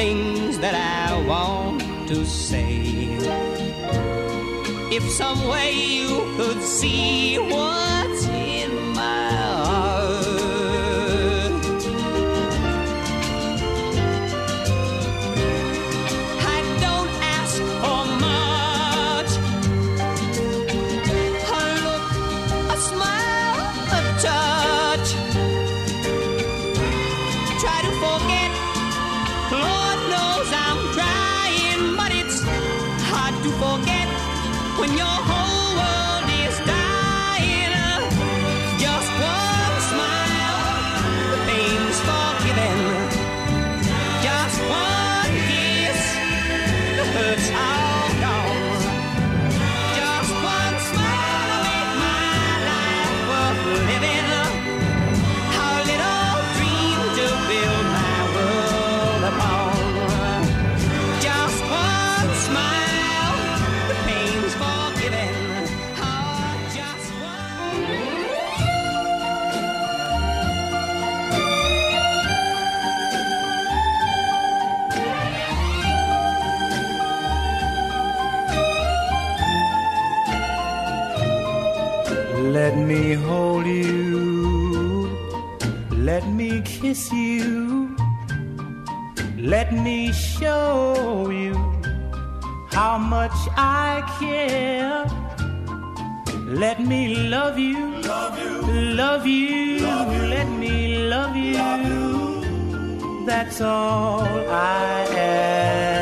Things that I want to say. If some way you could see what's kiss you. Let me show you how much I care. Let me love you. Love you. Love you. Let me love you. That's all I ask.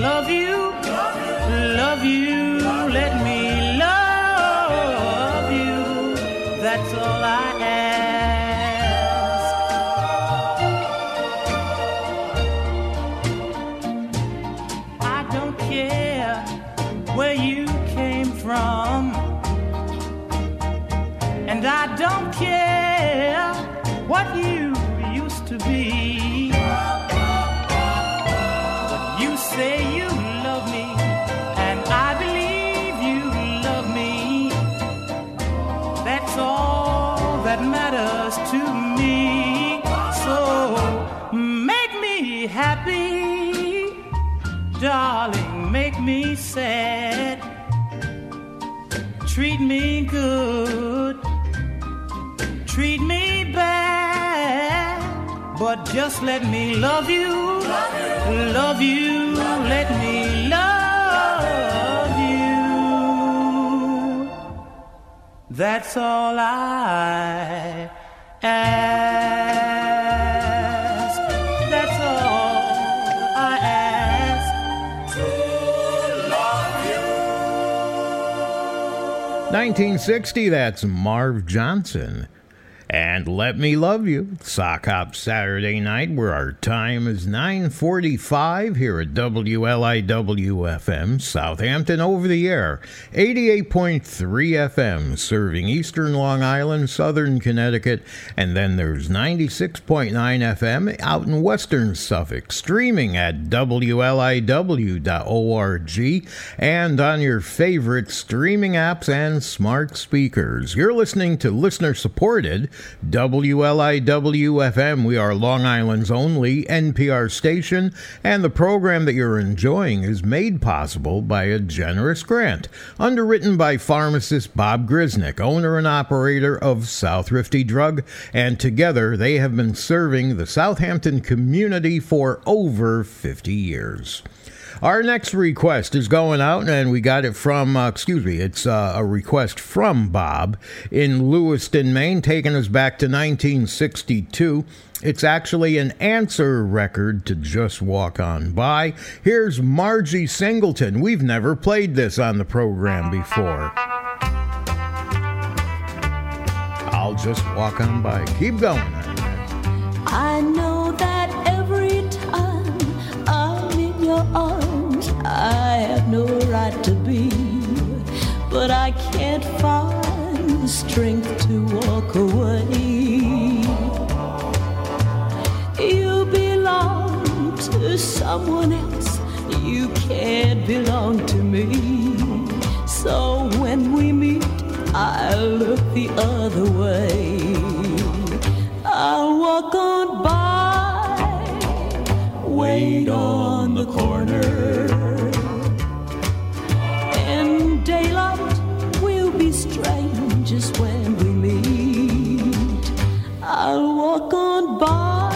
Love just let me love you, love you, let me love you. That's all I ask. That's all I ask. To love you. 1960, that's Marv Johnson. And Let Me Love You, Sock Hop Saturday night, where our time is 945 here at WLIW-FM, Southampton over the air, 88.3 FM, serving eastern Long Island, southern Connecticut, and then there's 96.9 FM out in western Suffolk, streaming at WLIW.org and on your favorite streaming apps and smart speakers. You're listening to listener supported WLIW FM. We are Long Island's only NPR station, and the program that you're enjoying is made possible by a generous grant underwritten by pharmacist Bob Grisnick, owner and operator of Southrifty Drug, and together they have been serving the Southampton community for over 50 years. Our next request is going out, and we got it from, uh, excuse me, it's uh, a request from Bob in Lewiston, Maine, taking us back to 1962. It's actually an answer record to Just Walk On By. Here's Margie Singleton. We've never played this on the program before. I'll just walk on by. Keep going. I know that every time I'm in your arms, I have no right to be, but I can't find the strength to walk away. You belong to someone else, you can't belong to me. So when we meet, I look the other way. I'll walk on by, wait on the corner. Strangers when we meet. I'll walk on by,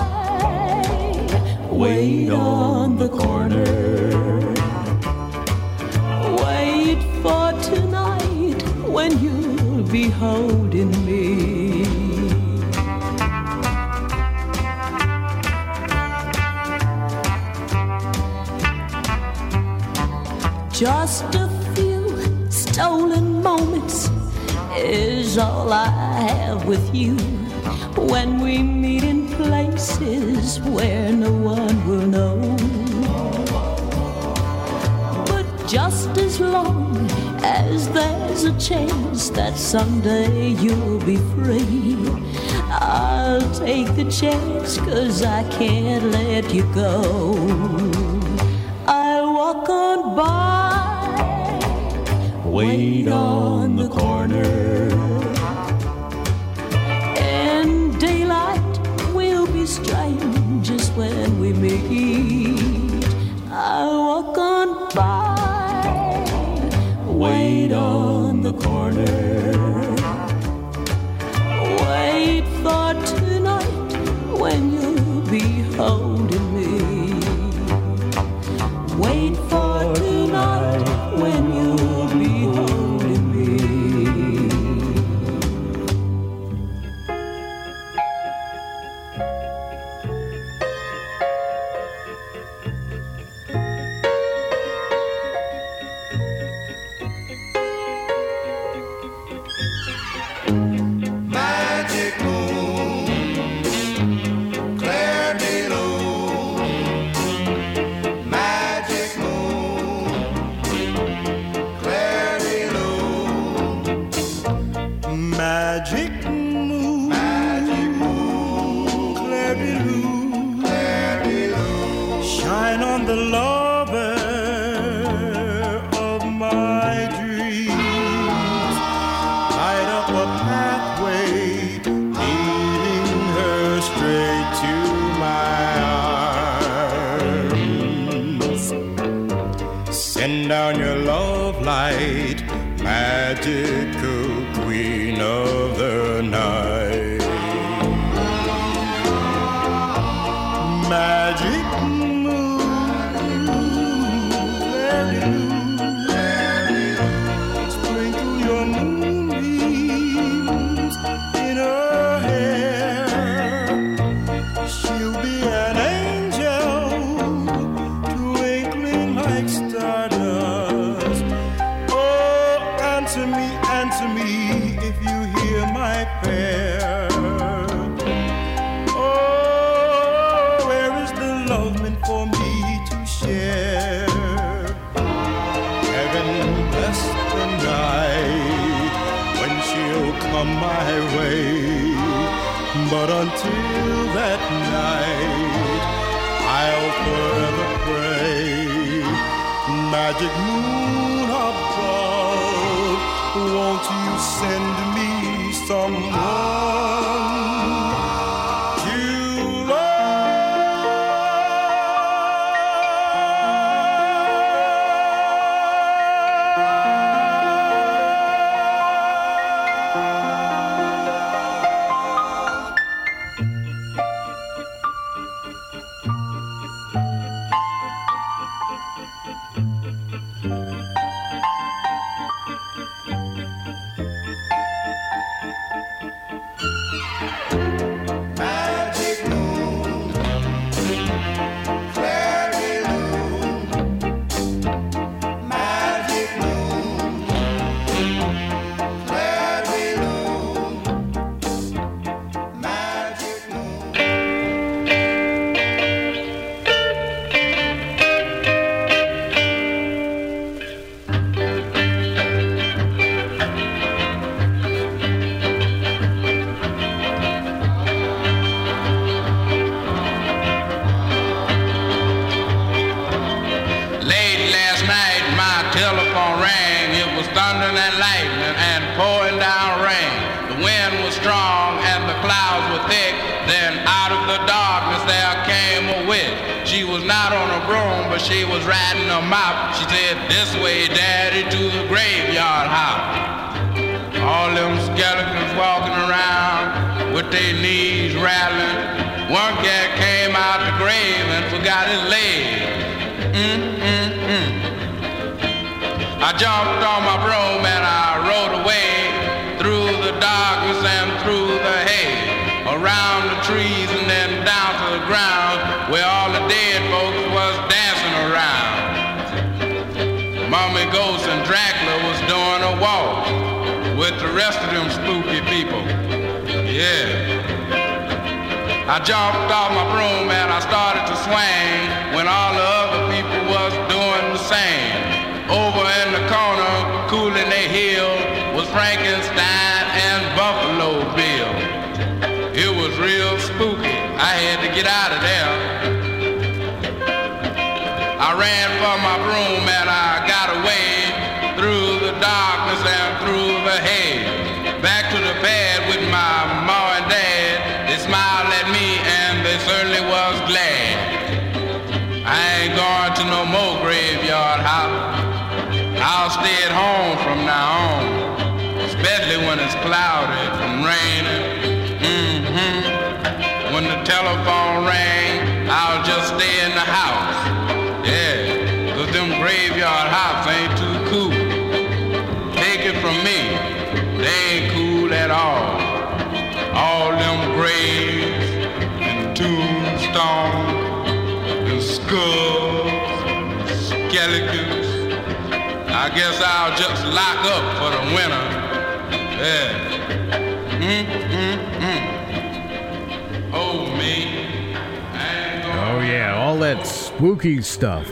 wait on the corner. Wait for tonight when you'll be holding me. Just a stolen moments is all I have with you. When we meet in places where no one will know. But just as long as there's a chance that someday you'll be free, I'll take the chance cause I can't let you go. I'll walk on by, wait on the corner. In daylight, we'll be strangers when we meet. I'll walk on by, wait on the corner.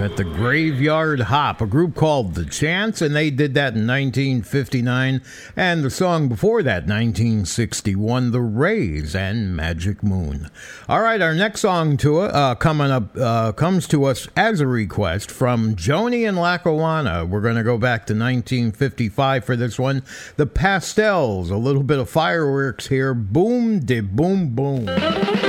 at the Graveyard Hop, a group called The Chance, and they did that in 1959. And the song before that, 1961, The Rays and Magic Moon. All right, our next song to uh, coming up uh, comes to us as a request from Joni and Lackawanna. We're going to go back to 1955 for this one. The Pastels, a little bit of fireworks here. Boom de boom boom.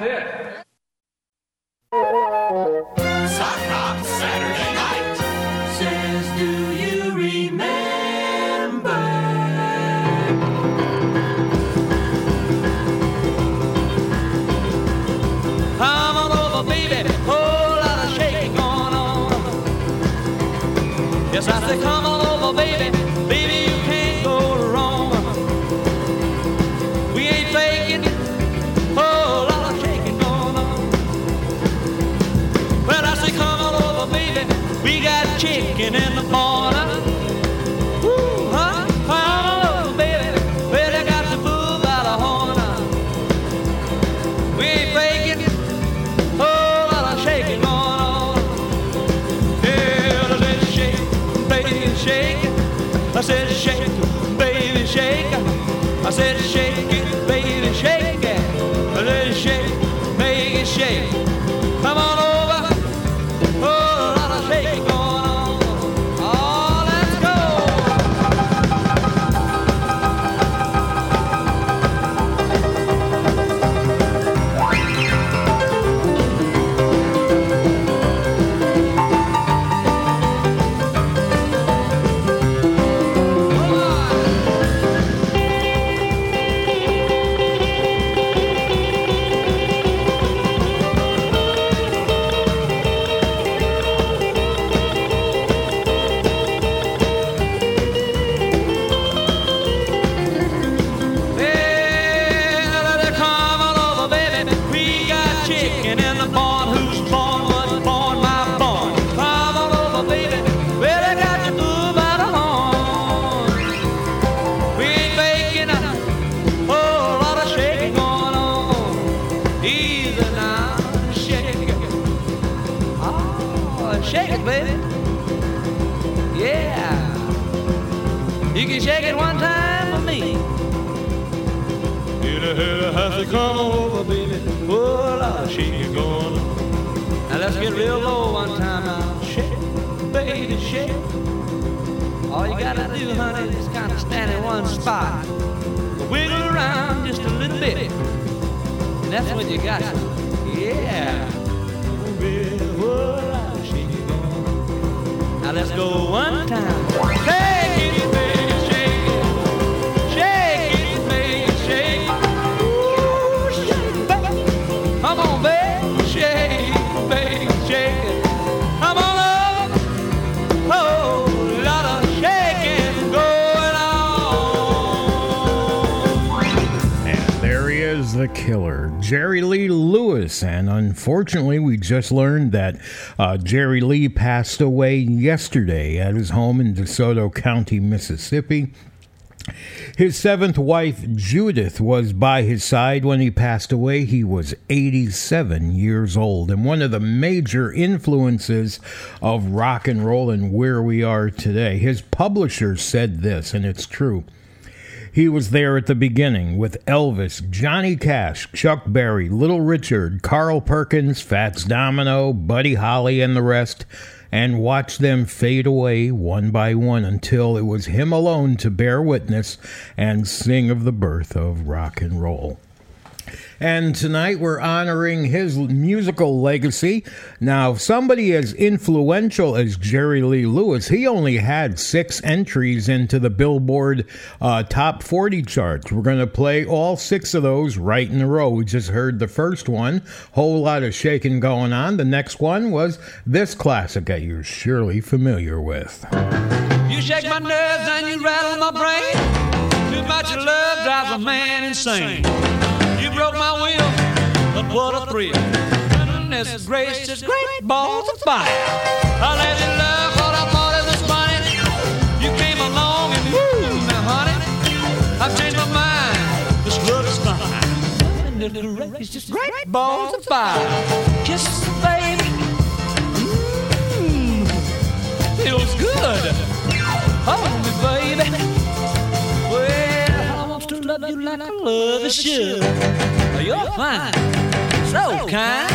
That's it. Yeah, I said shake, baby, shake. I said shake it, baby, gotta do, honey, is kind of stand in one spot. Wiggle around just a little bit. And that's when you got. Yeah. Now let's go one time. Killer, Jerry Lee Lewis. And unfortunately, we just learned that uh, Jerry Lee passed away yesterday at his home in DeSoto County, Mississippi. His seventh wife, Judith, was by his side when he passed away. He was 87 years old and one of the major influences of rock and roll and where we are today. His publisher said this, and it's true. He was there at the beginning with Elvis, Johnny Cash, Chuck Berry, Little Richard, Carl Perkins, Fats Domino, Buddy Holly, and the rest, and watched them fade away one by one until it was him alone to bear witness and sing of the birth of rock and roll. And tonight we're honoring his musical legacy. Now, somebody as influential as Jerry Lee Lewis, he only had six entries into the Billboard uh, Top 40 charts. We're going to play all six of those right in a row. We just heard the first one, whole lot of shaking going on. The next one was this classic that you're surely familiar with. You shake my nerves and you rattle my brain. Too much love drives a man insane. You broke my will, but what a thrill. Goodness gracious, great balls of fire. I let you love what I thought it was funny. You came along and woo, now honey, I've changed my mind. This love is fine. it's just great balls of fire. Kiss the baby. Mmm, feels good. Hold love you like I love a should. You're fine, so kind.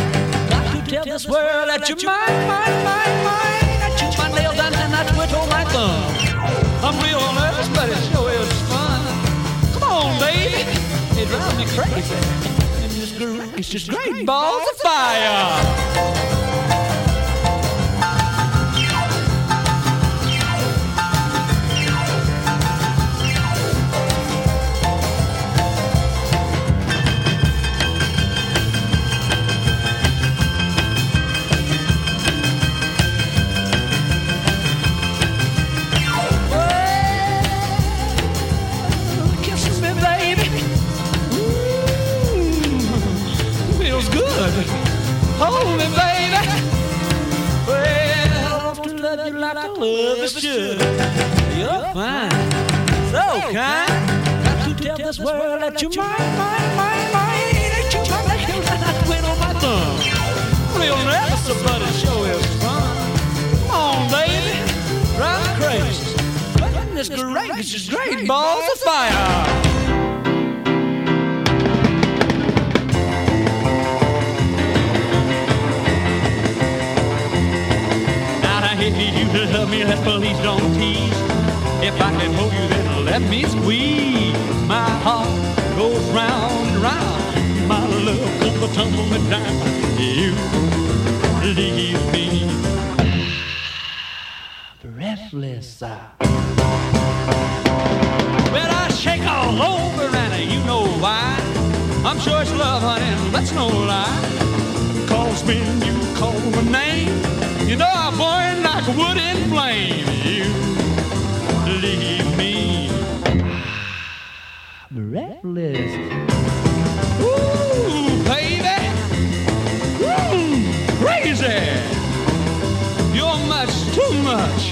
Got to tell this world that you're mine, mine, mine, mine. I chew my nails and I twiddle my thumb. I'm real nervous, but it sure is fun. Come on, baby. It drives me crazy. It's just great, it's just great balls of fire. Fine, so kind. Got to tell this world that you're mine, mine, mine, mine. That you're my nails and I twiddle my thumb. Real but it sure is fun. Come on, baby. Drive crazy. Goodness gracious, it's great balls of fire. Now I hate you to love me, let's please don't tease. If I can hold you, then let me squeeze. My heart goes round and round. My love comes a tumbling down. You leave me breathless. Well, I shake all over, and you know why. I'm sure it's love, honey, that's no lie. Cause when you call my name, you know I burn like wood in flame. You leave me breathless. Ooh, baby, Ooh, crazy. You're much too much.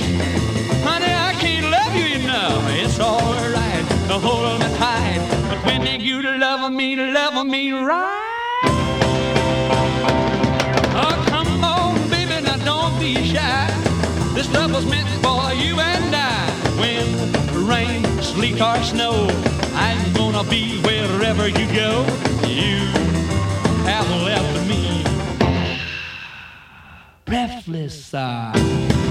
Honey, I can't love you enough. It's alright to hold me tight. But when you love me, love me right. Oh, come on, baby, now don't be shy. This love was meant for you and I. When rain, sleet, or snow, I'm gonna be wherever you go. You have left me breathless. Uh.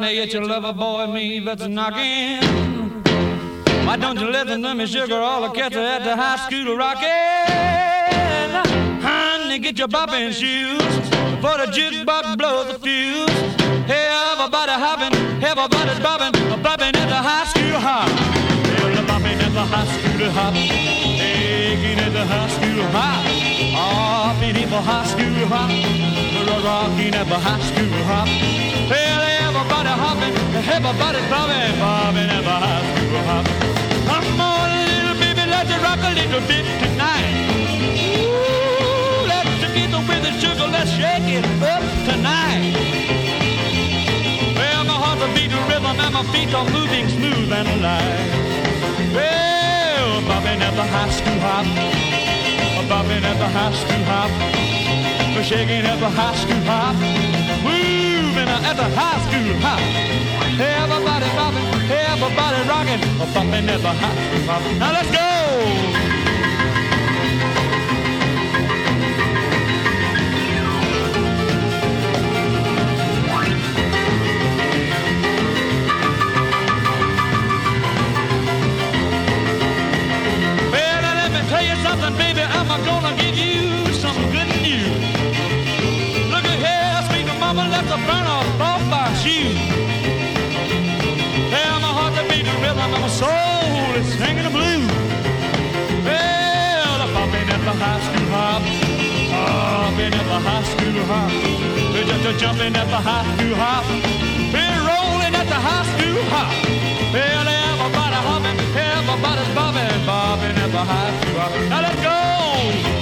It's your lover boy, me that's knocking. Why don't you listen to me, sugar? All the cats are at the high school rocking. Honey, get your bopping shoes for the jukebox blows the fuse. Hey, everybody hopping, everybody's bopping, bopping at the high school hop. Well, the at the high school hop, taking at the high school hop, hopping at the high school hop, rocking at the high school hop. Well, everybody hopping, everybody's bopping, bopping at the high school hop. Come on, little baby, let's rock a little bit tonight. Ooh, let's get with the sugar, let's shake it up tonight. Well, my heart's a beating rhythm and my feet are moving smooth and light. Well, bobbing at the high school hop, a bobbing at the high school hop, a shaking at the high school hop, moving at the high school hop. Everybody bobbing, everybody rocking, a bobbing at the high school hop. Now let's go! high school hop. They're just a jumping at the high school hop. They're rolling at the high school hop. Well, everybody hopping, everybody's bobbing, bobbing at the high school hop. Now let's go!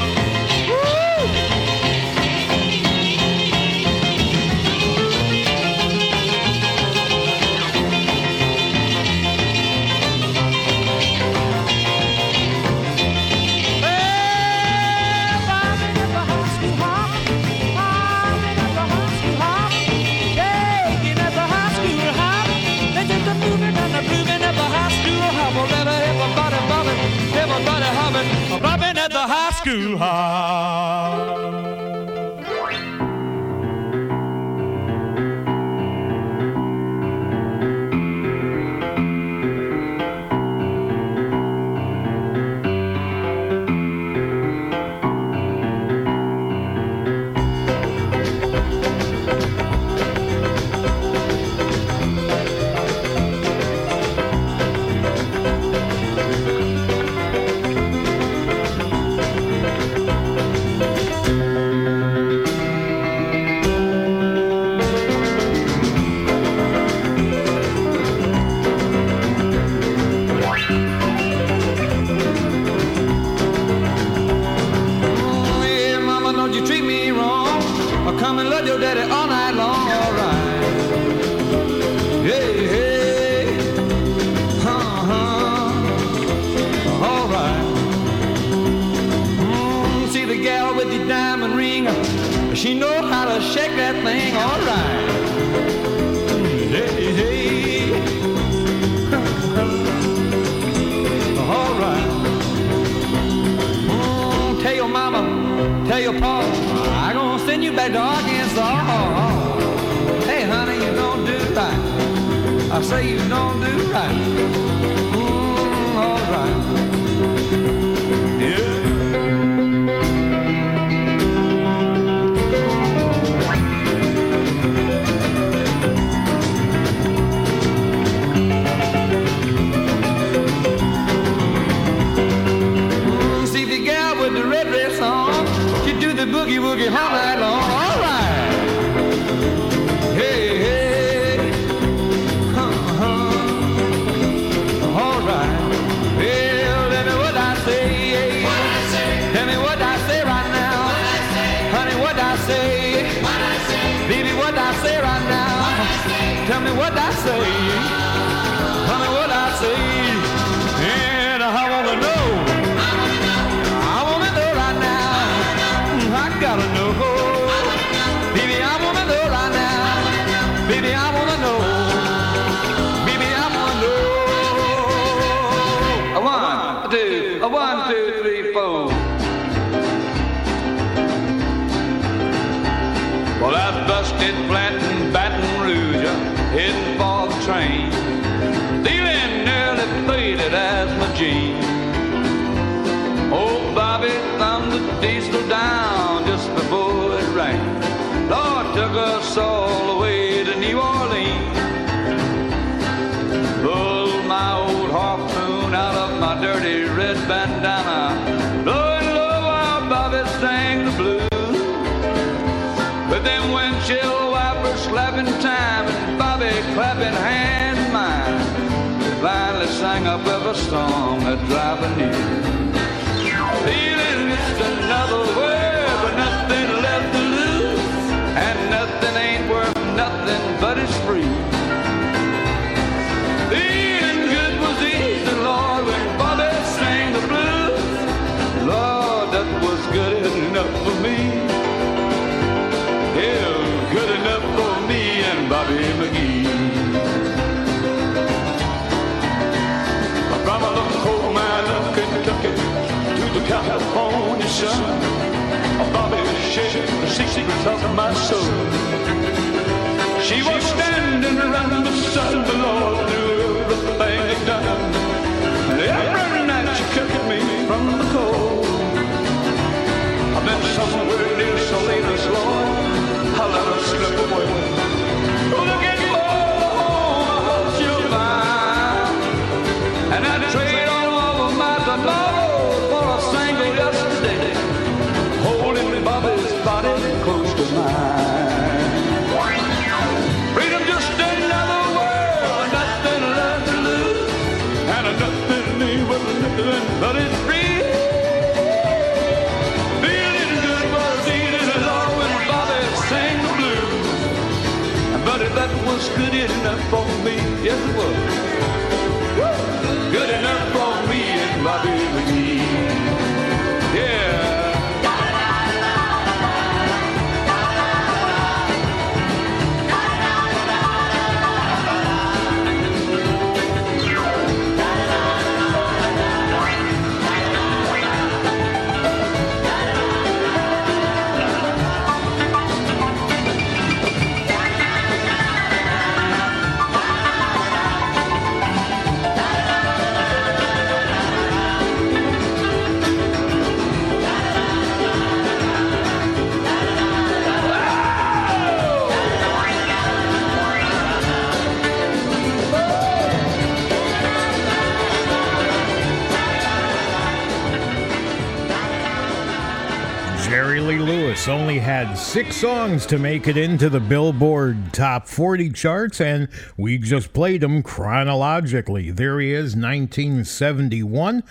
Six songs to make it into the Billboard Top 40 charts, and we just played them chronologically. There he is, 1971.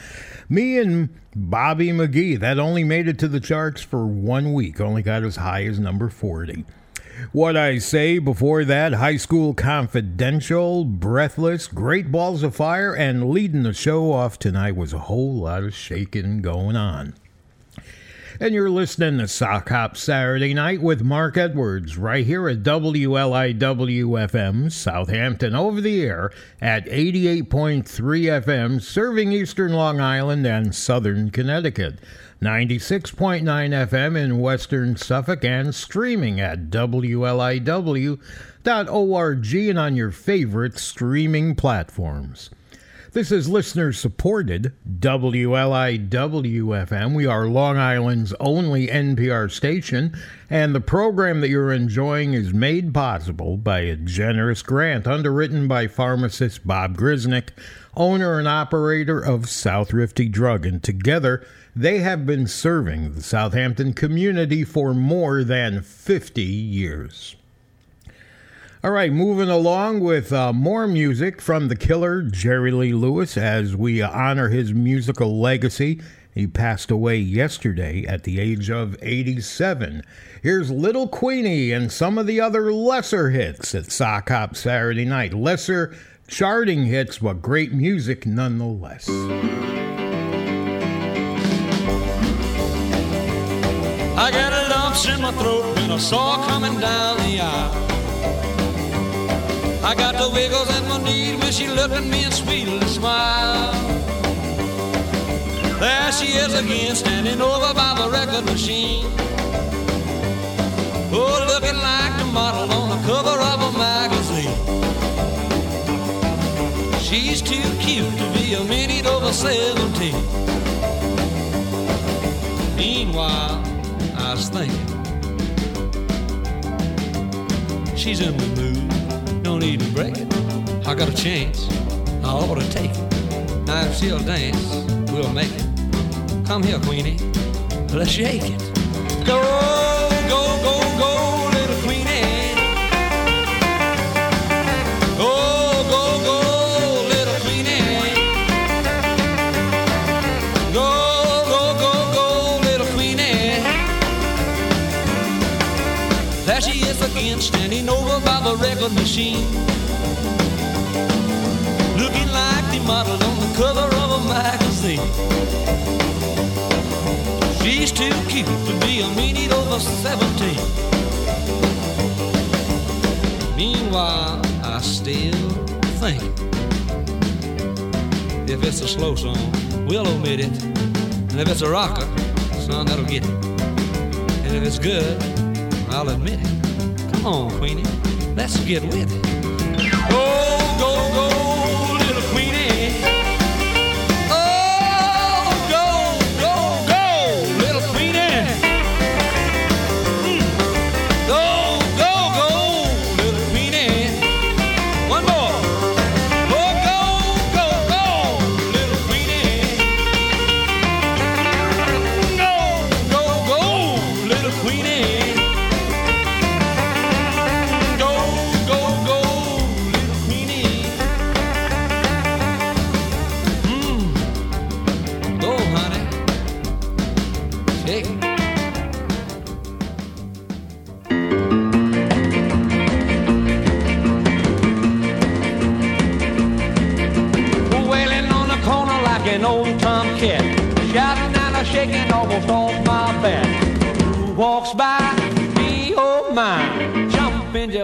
Me and Bobby McGee, that only made it to the charts for one week, only got as high as number 40. What I say before that, High School Confidential, Breathless, Great Balls of Fire, and leading the show off tonight was a whole lot of shaking going on. And you're listening to Sock Hop Saturday Night with Mark Edwards right here at WLIW FM, Southampton, over the air at 88.3 FM, serving eastern Long Island and southern Connecticut. 96.9 FM in western Suffolk and streaming at WLIW.org and on your favorite streaming platforms. This is listener supported WLIW FM. We are Long Island's only NPR station, and the program that you're enjoying is made possible by a generous grant underwritten by pharmacist Bob Grisnick, owner and operator of Southrifty Drug, and together they have been serving the Southampton community for more than 50 years. All right, moving along with uh, more music from the killer Jerry Lee Lewis as we honor his musical legacy. He passed away yesterday at the age of 87. Here's Little Queenie and some of the other lesser hits at Sock Hop Saturday night. Lesser charting hits, but great music nonetheless. I got a lumps in my throat when I saw coming down the aisle. I got the wiggles in my knees when she looked at me and sweetly smiled. There she is again, standing over by the record machine. Oh, looking like the model on the cover of a magazine. She's too cute to be a minute over 17. Meanwhile, I was thinking, she's in the mood, need break. I got a chance, I ought to take it. Now if she'll dance, we'll make it. Come here, Queenie, let's shake it. Go, go, go, go, Standing over by the record machine. Looking like the model on the cover of a magazine. She's too cute to be a minute over 17. Meanwhile, I still think if it's a slow song, we'll omit it. And if it's a rocker, son, that'll get it. And if it's good, I'll admit it. Come on, Queenie, let's get with it.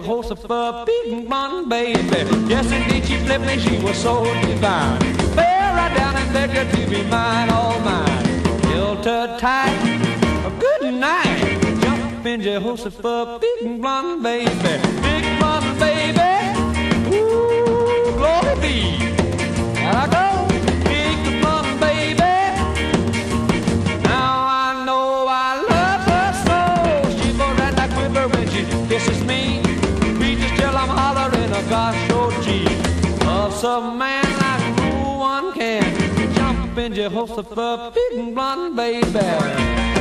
the big man, baby. Yes, indeed, she flipped me, she was so divine. Fell right down and begged her to be mine, all mine. Held her tight, a good night. Jump in Jehoshaphat, big blonde baby, big blonde baby. Jehoshaphat, big blonde baby.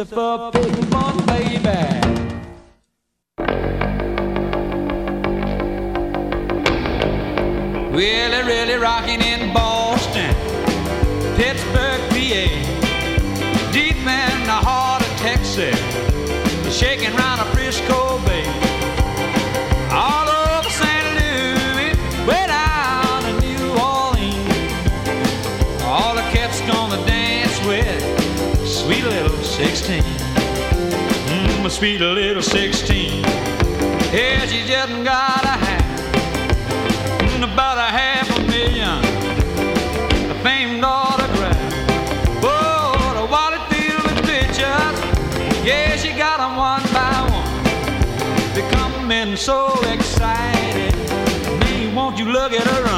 Christopher Pickford, baby. sweet little 16. Yeah, she's just got a hand, about a half a million, the famed autograph. Oh, the wallet filled with pictures. Yeah, she got them one by one, becoming so excited. Me, won't you look at her?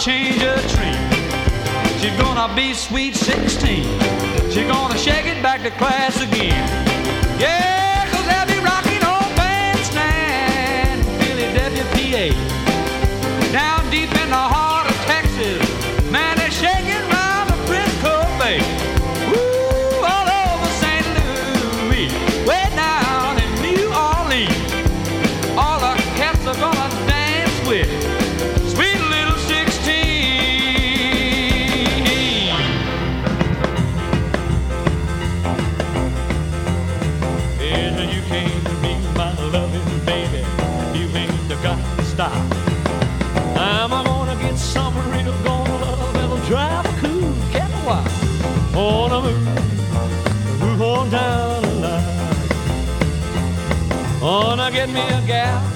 change a tree. She's gonna be sweet 16. She's gonna shake it back to class again. Yeah! get me a gal.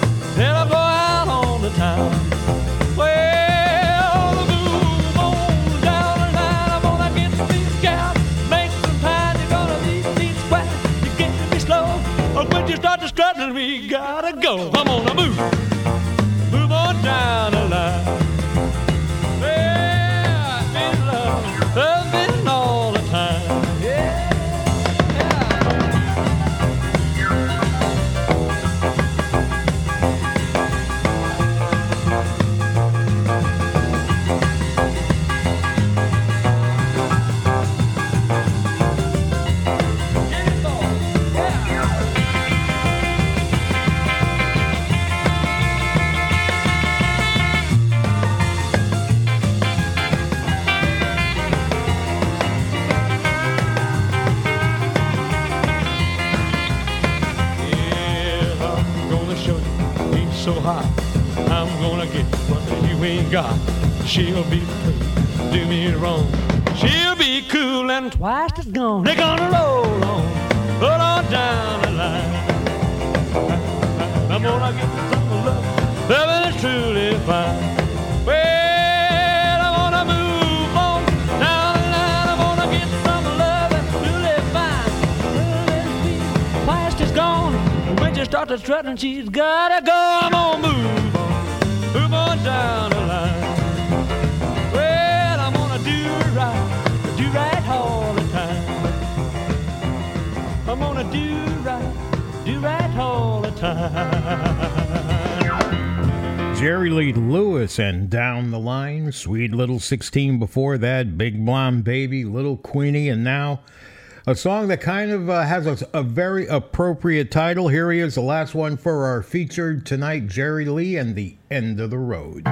God, she'll be free, do me wrong. She'll be cool and twice as gone. They're gonna roll on, roll on down the line. I'm gonna get some love, love is truly fine. Well, start to strut and she's gotta go. I'm gonna move. I'm do right, do right all the time. I'm do right, do right all the time. Jerry Lee Lewis and Down the Line, Sweet Little 16 before that, Big Blonde Baby, Little Queenie, and now a song that kind of uh, has a, a, very appropriate title. Here he is, the last one for our featured tonight, Jerry Lee and the End of the Road.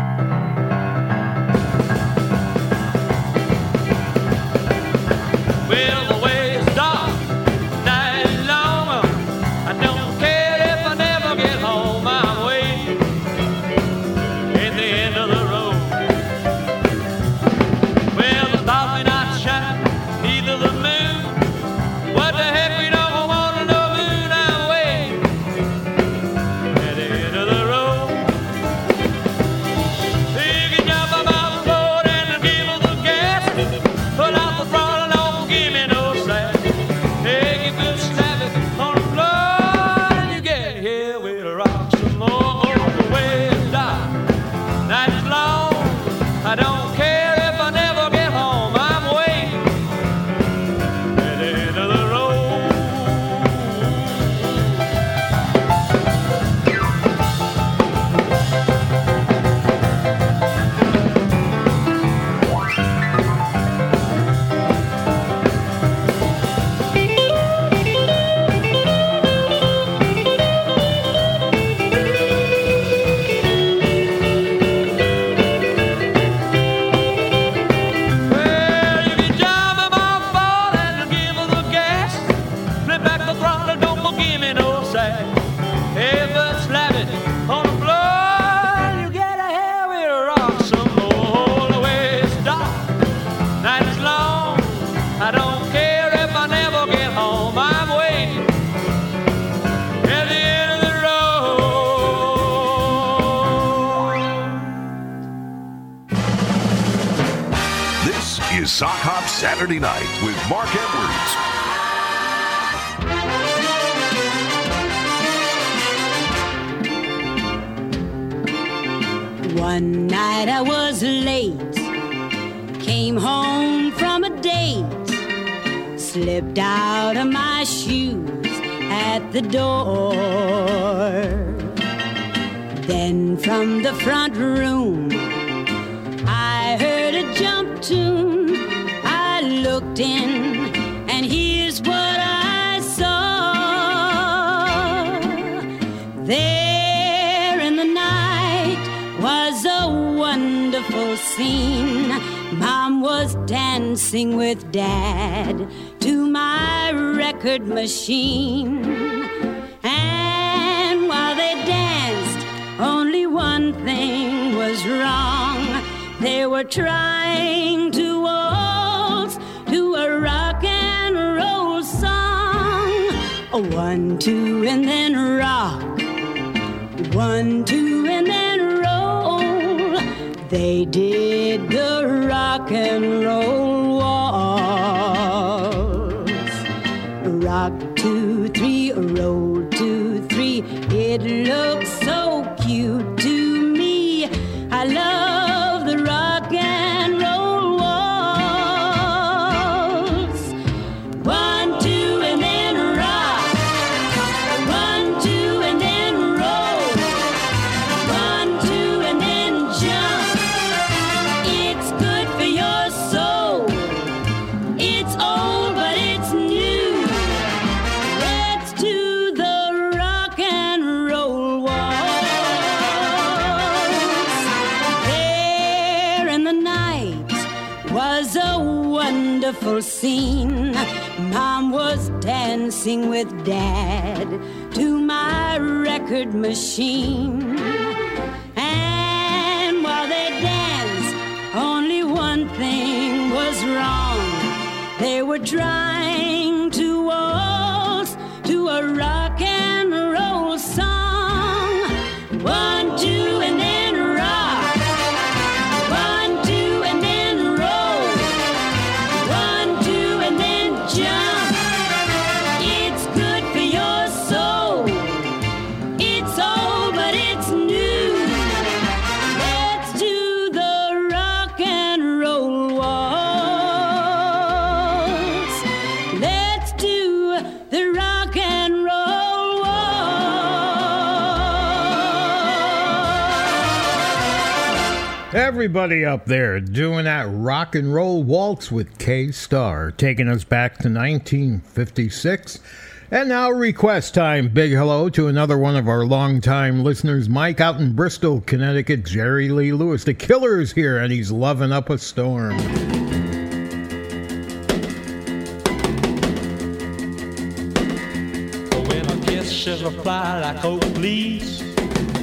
machine. Machine. Everybody up there doing that rock and roll waltz with Kay Starr, taking us back to 1956. And now, request time. Big hello to another one of our longtime listeners, Mike out in Bristol, Connecticut. Jerry Lee Lewis, the killer, is here, and he's loving up a storm. When a kiss should reply like, oh please,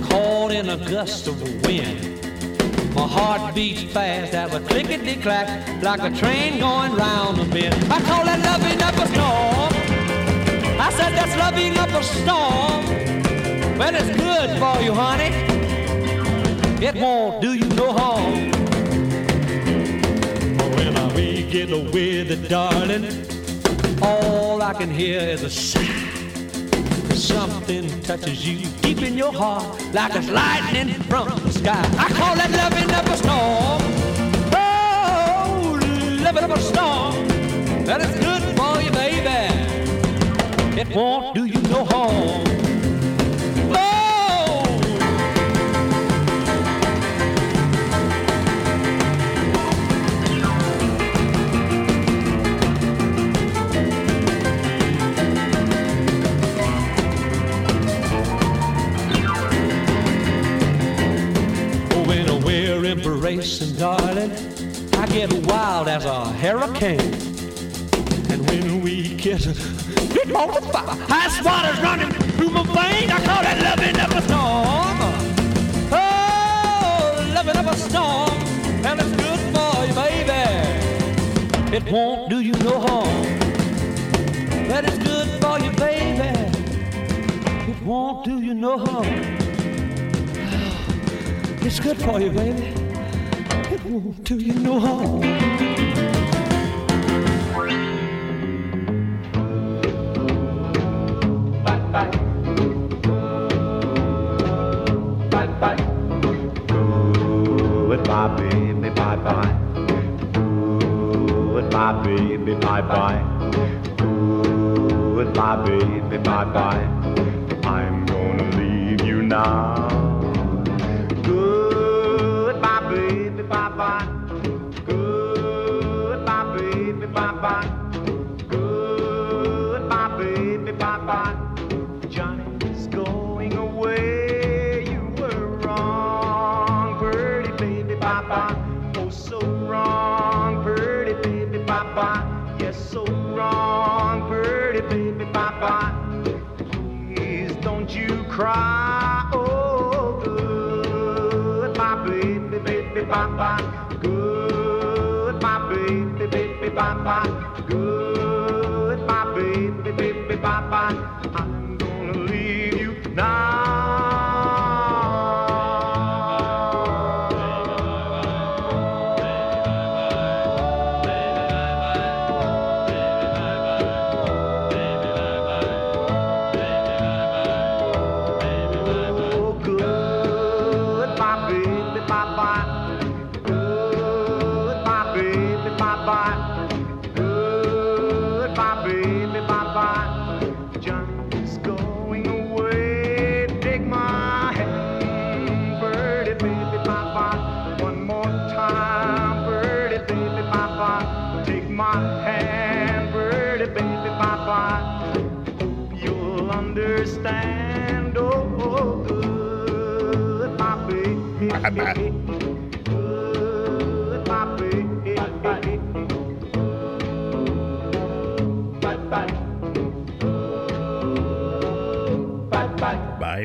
caught in a gust of wind. My heart beats fast at a clickety clack, like a train going round the bend. I call that loving up a storm. I said that's loving up a storm. Well, it's good for you, honey. It won't do you no harm. When I get with it, darling, all I can hear is a sigh. Something touches you deep in your heart like it's lightning from the sky. I call that loving up a storm. Oh, loving up a storm. That is good for you, baby. It won't do you no harm. We're darling, I get wild as a hurricane. And when we kiss, it multiplies. Ice water's running through my veins. I call that loving up a storm. Oh, loving up a storm. And it's good for you, baby. It won't do you no harm. That is good for you, baby. It won't do you no harm. It's good for you, baby. Do you no harm. Goodbye, baby, bye bye. Goodbye, baby, bye bye. Baby, bye bye. I'm gonna leave you now. cry. Oh, good, my baby, baby, bam, bam. Good, my baby, baby, bam, bam. Good.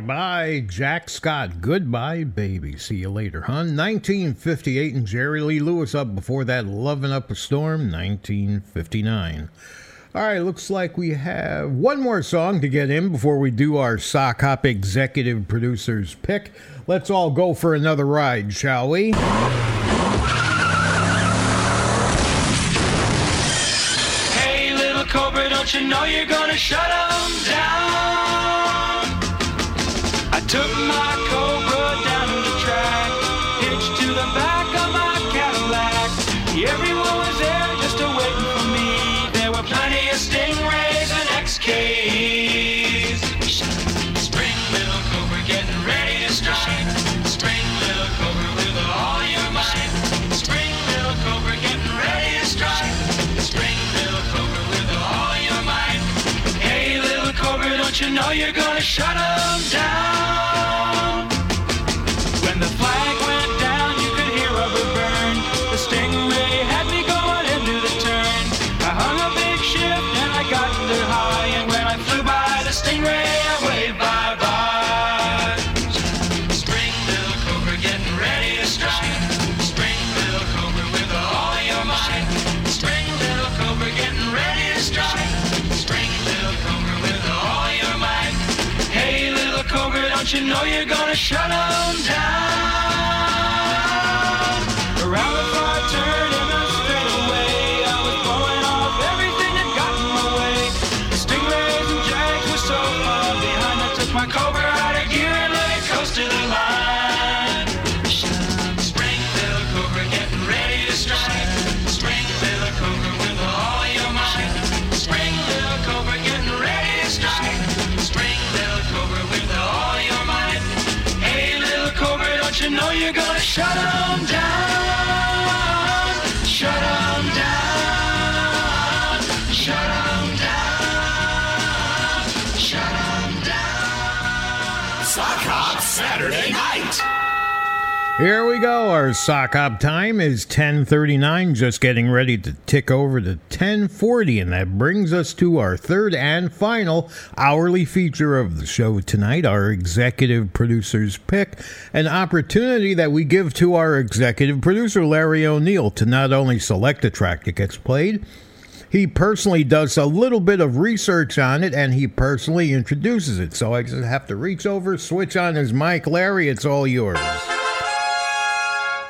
Bye. Bye Jack Scott. Goodbye, baby. See you later, hon. 1958 and Jerry Lee Lewis up before that, Loving Up a Storm, 1959. All right, looks like we have one more song to get in before we do our Sock Hop executive producer's pick. Let's all go for another ride, shall we? Hey, little cobra, don't you know you're gonna shut 'em down? Took my cobra down the track, hitched to the back of my Cadillac. Everyone was there just for me. There were plenty of stingrays and XKs. Spring, little cobra, getting ready to strike. Spring, little cobra, with all your might. Spring, little cobra, getting ready to strike. Spring, little cobra, with all your might. Hey, little cobra, don't you know you're gonna shut 'em down? You know you're gonna shut 'em down? Here we go. Our sock hop time is 10:39, just getting ready to tick over to 10:40, and that brings us to our third and final hourly feature of the show tonight, our executive producer's pick, an opportunity that we give to our executive producer Larry O'Neill to not only select a track that gets played, he personally does a little bit of research on it and he personally introduces it. So I just have to reach over, switch on his mic. Larry, it's all yours.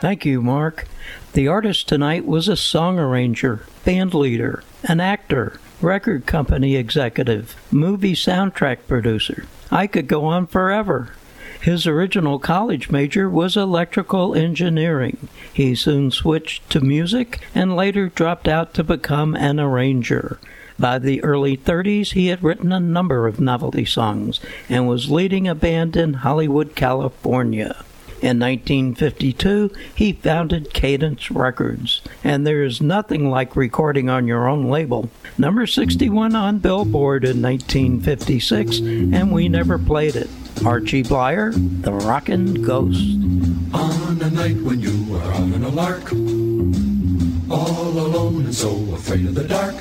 Thank you, Mark. The artist tonight was a song arranger, band leader, an actor, record company executive, movie soundtrack producer. I could go on forever. His original college major was electrical engineering. He soon switched to music and later dropped out to become an arranger. By the early 30s, he had written a number of novelty songs and was leading a band in Hollywood, California. In 1952, he founded Cadence Records, and there is nothing like recording on your own label. Number 61 on Billboard in 1956, and we never played it. Archie Bleyer, The Rockin' Ghost. On a night when you are out on a lark, all alone and so afraid of the dark.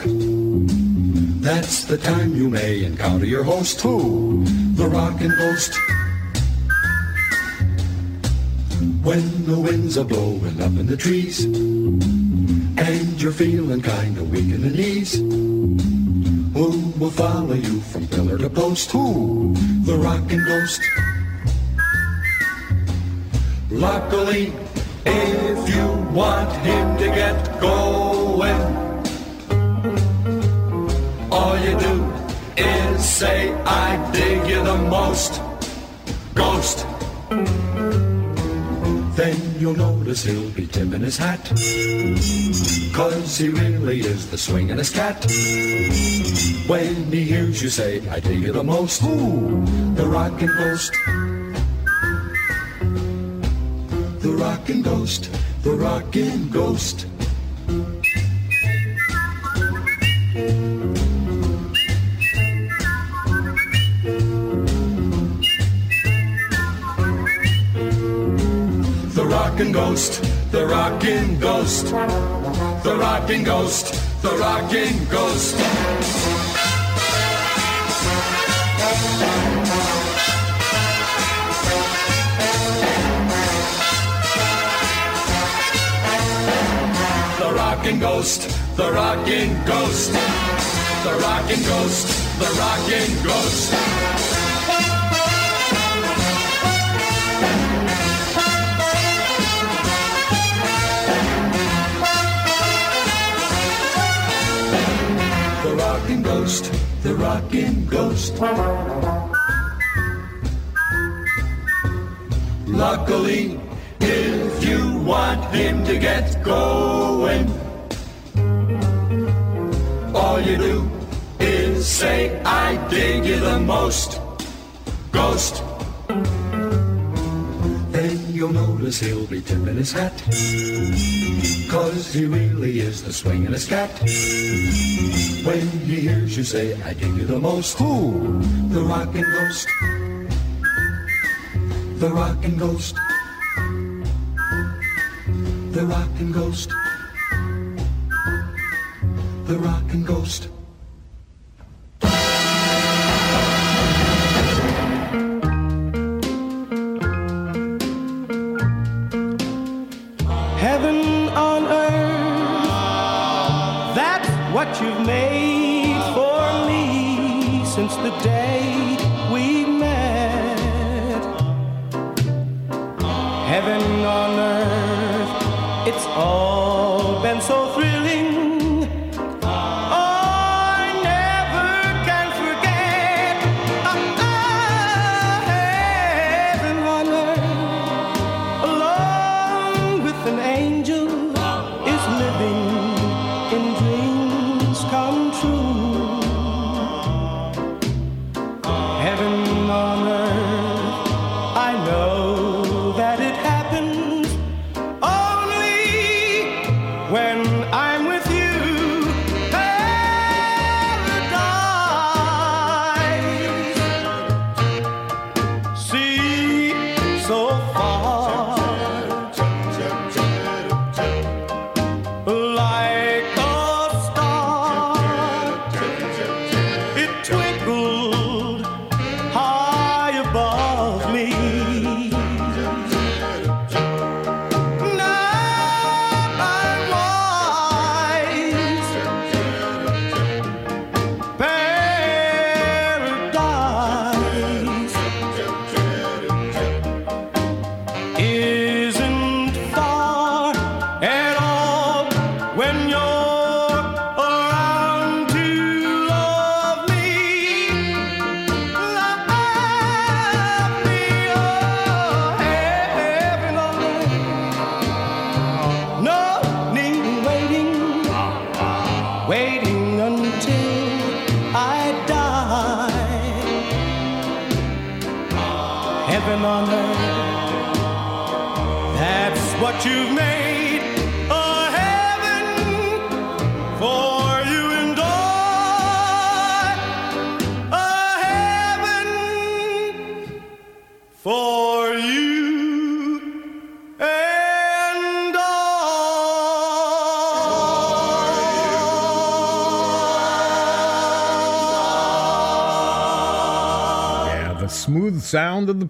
That's the time you may encounter your host, who? The rockin' ghost. When the winds are blowing up in the trees and you're feeling kind of weak in the knees, who will follow you from pillar to post? Who? The rockin' ghost. Luckily, if you want him to get going, all you do is say, I dig you the most, ghost. Then you'll notice he'll be tipping his hat, cause he really is the swingin'est cat. When he hears you say, I dig you the most, ooh, the rockin' ghost. The rockin' ghost, the rockin' ghost. Rockin' ghost, the rockin' ghost, the rockin' ghost, the rockin' ghost. The rockin' ghost, the rockin' ghost, the rockin' ghost, the rockin' ghost. The rockin' ghost. Luckily, if you want him to get going, all you do is say, I dig you the most, ghost. You'll notice he'll be tipping his hat, cause he really is the swingin'est cat. When he hears you say, I dig you the most, who? The rockin' ghost. The rockin' ghost. The rockin' ghost. The rockin' ghost. On earth, it's all been so thrilling.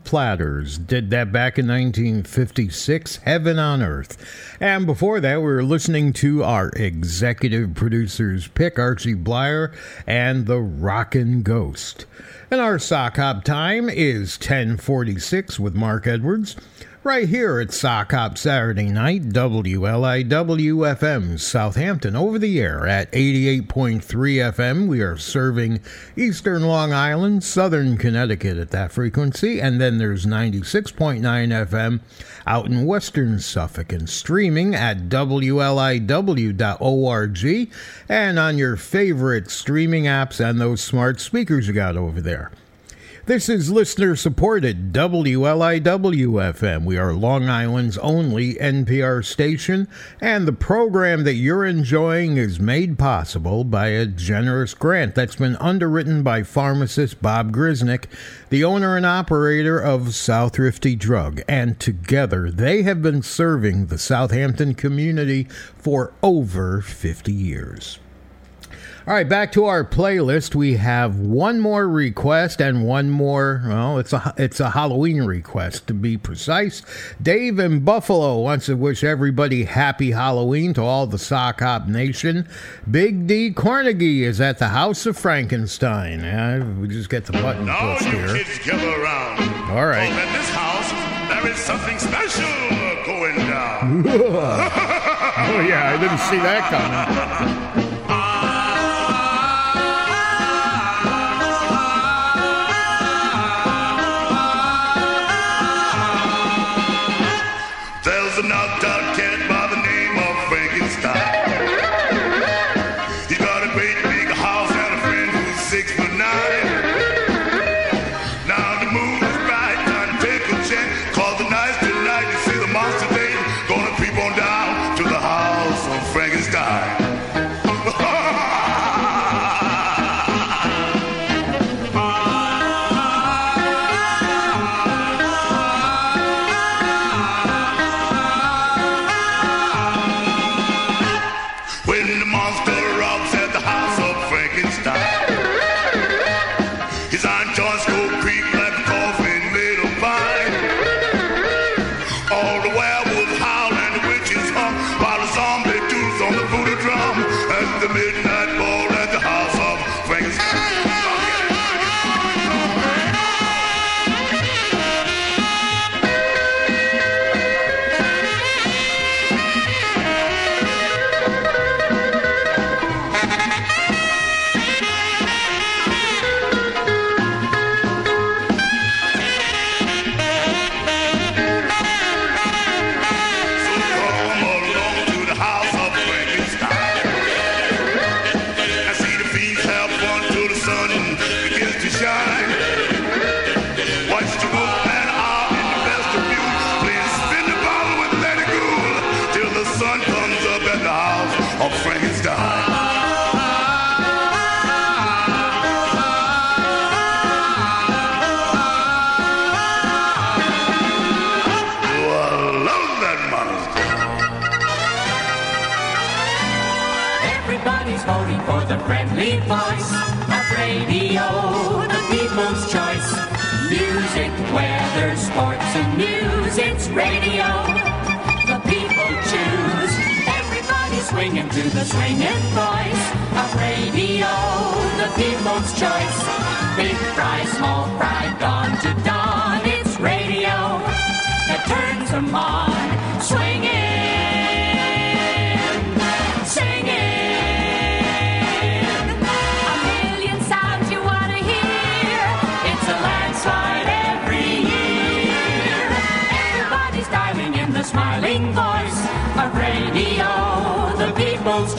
Platters. Did that back in 1956, Heaven on Earth. And before that, we were listening to our executive producer's pick, Archie Bleyer, and the Rockin' Ghost. And our sock hop time is 1046 with Mark Edwards. Right here at Sock Hop Saturday Night, WLIW FM Southampton over the air at 88.3 FM. We are serving Eastern Long Island, Southern Connecticut at that frequency, and then there's 96.9 FM out in Western Suffolk and streaming at WLIW.org and on your favorite streaming apps and those smart speakers you got over there. This is listener supported WLIW FM. We are Long Island's only NPR station, and the program that you're enjoying is made possible by a generous grant that's been underwritten by pharmacist Bob Grisnick, the owner and operator of Southrifty Drug, and together they have been serving the Southampton community for over 50 years. All right, back to our playlist. We have one more request and one more. Well, it's a it's a Halloween request to be precise. Dave in Buffalo wants to wish everybody happy Halloween to all the Sock Hop Nation. Big D Carnegie is at the House of Frankenstein. Yeah, we just get the button Now pushed here. kids gather around. All right. At this house, there is something special going down. oh yeah, I didn't see that coming. friendly voice of radio, the people's choice. Music, weather, sports, and news, it's radio. The people choose. Everybody swinging to the swinging voice of radio, the people's choice. Big fry, small fry, dawn to dawn, it's radio that turns them on. Swinging,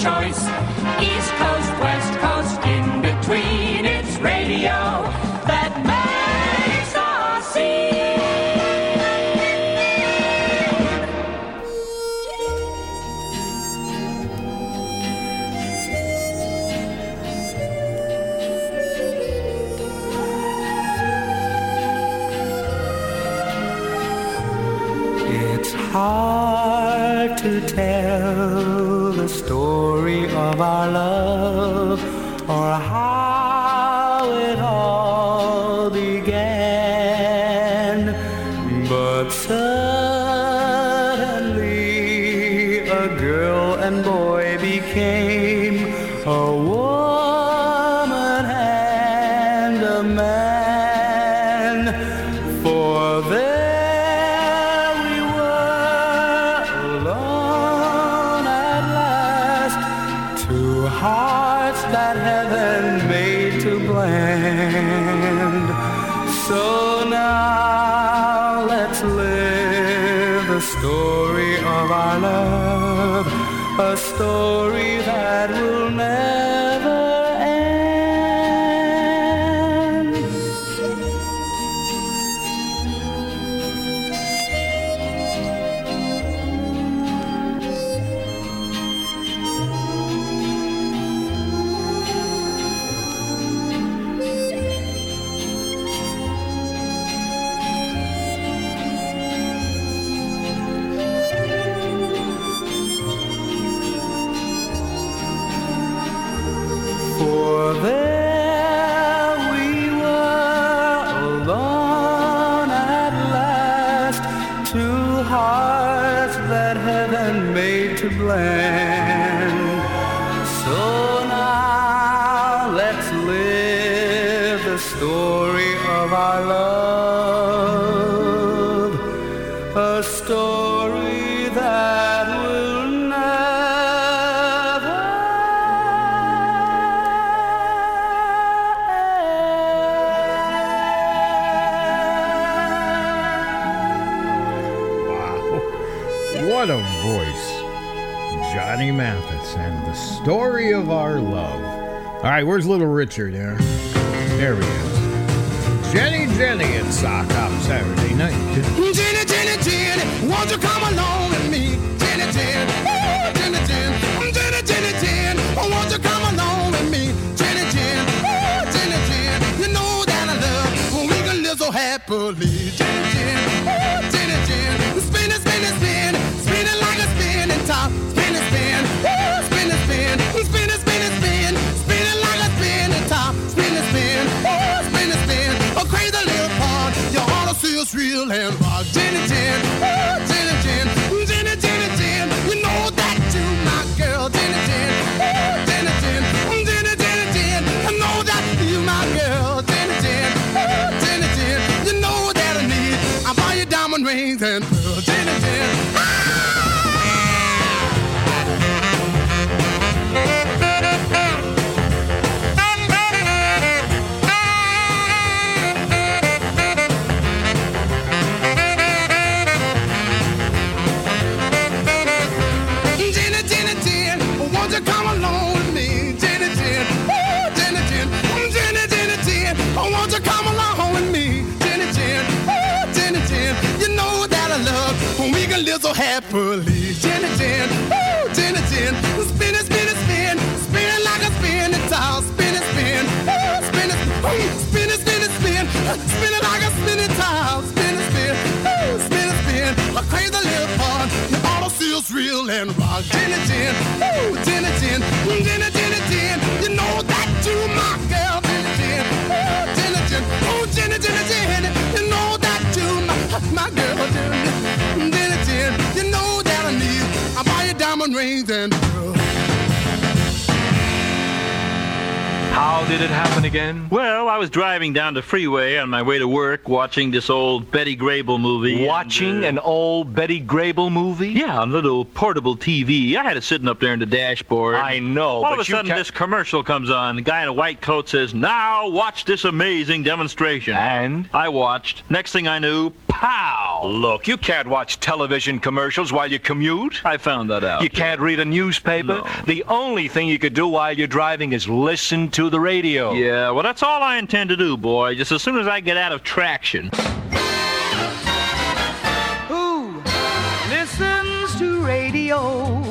choice. All right, where's little Richard here? There he is. Jenny Jenny at Sock Hop Saturday night. Jenny, Jenny, Jenny, won't you come along with me? Jenny, Jenny, oh, Jenny, Jenny, Jenny, Jenny, Jenny, oh, won't you come along with me? Jenny, Jenny, oh, Jenny, Jenny, you know that I love we can live so happily. To us real and rock. Jenny, Jenny, oh, Jenny, Jenny, Jenny, Jenny, Jenny, you know that you my girl. Jenny, Jenny, oh, Jenny, Jenny, oh, Jenny, Jenny, Jenny, you know that you my, my girl. Jenny, Jenny, Jenny, you know that I need. I buy you diamond rings and How did it happen again? Well, I was driving down the freeway on my way to work, watching this old Betty Grable movie. Watching uh, an old Betty Grable movie? Yeah, on a little portable TV. I had it sitting up there in the dashboard. I know, All but of a you sudden, this commercial comes on. The guy in a white coat says, "Now watch this amazing demonstration." And I watched. Next thing I knew, pow! Look, you can't watch television commercials while you commute. I found that out. You can't read a newspaper. The only thing you could do while you're driving is listen to the radio. Yeah, well, that's all I intend to do, boy. Just as soon as I get out of traction. Who listens to radio?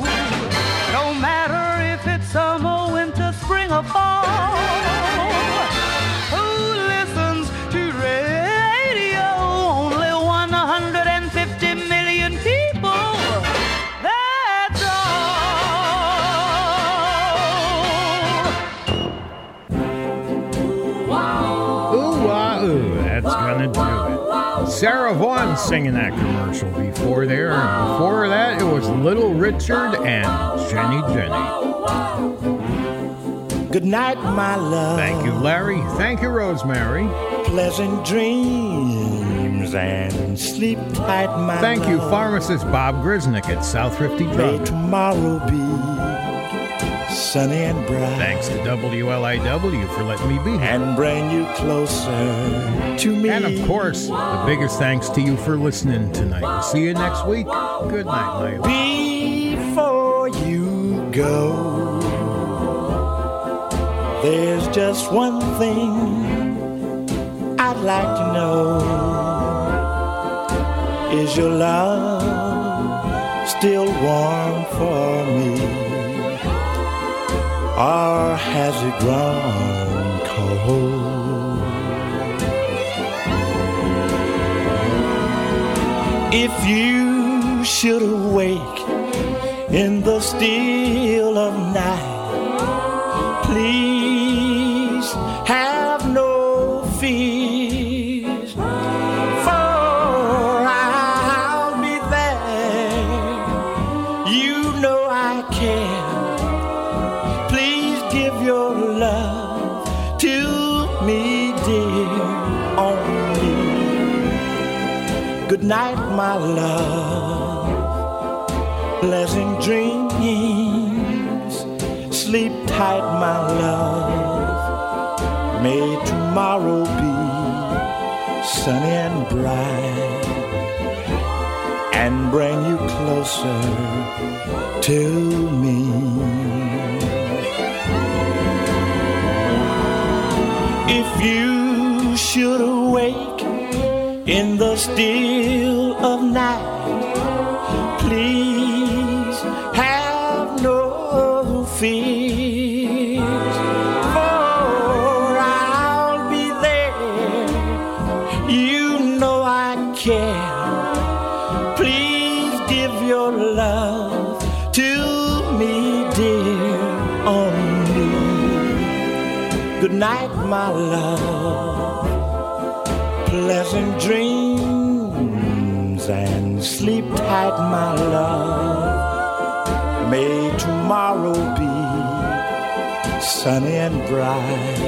All. Ooh, wah, ooh. That's gonna do it. Sarah Vaughan singing that commercial before there. And before that, it was Little Richard and Jenny Jenny. Good night, my love. Thank you, Larry. Thank you, Rosemary. Pleasant dreams and sleep tight, my Thank you, pharmacist Bob Grisnick at South 50 May tomorrow be sunny and bright. Thanks to WLIW for letting me be here. And bring you closer to me. And of course, the biggest thanks to you for listening tonight. We'll see you next week. Good night, my love. Before you go, there's just one thing I'd like to know. Is your love still warm for me? Or has it grown cold? If you should awake in the still of night, please have no fears, night, my love. Pleasant dreams. Sleep tight, my love. May tomorrow be sunny and bright and bring you closer to me. If you should awake in the still of night, please have no fears, for I'll be there. You know I care. Please give your love to me, dear, only. Good night, my love. Sleep tight, my love. May tomorrow be sunny and bright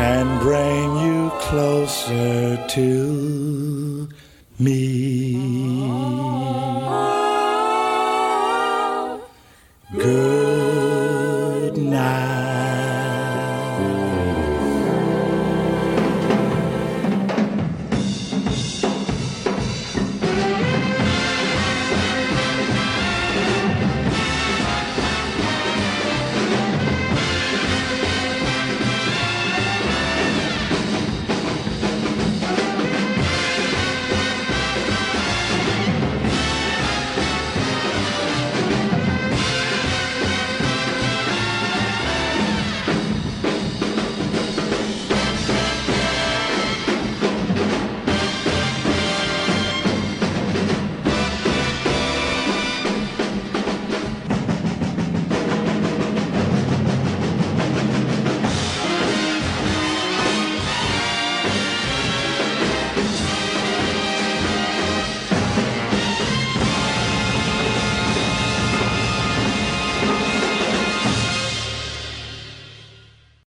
and bring you closer to me.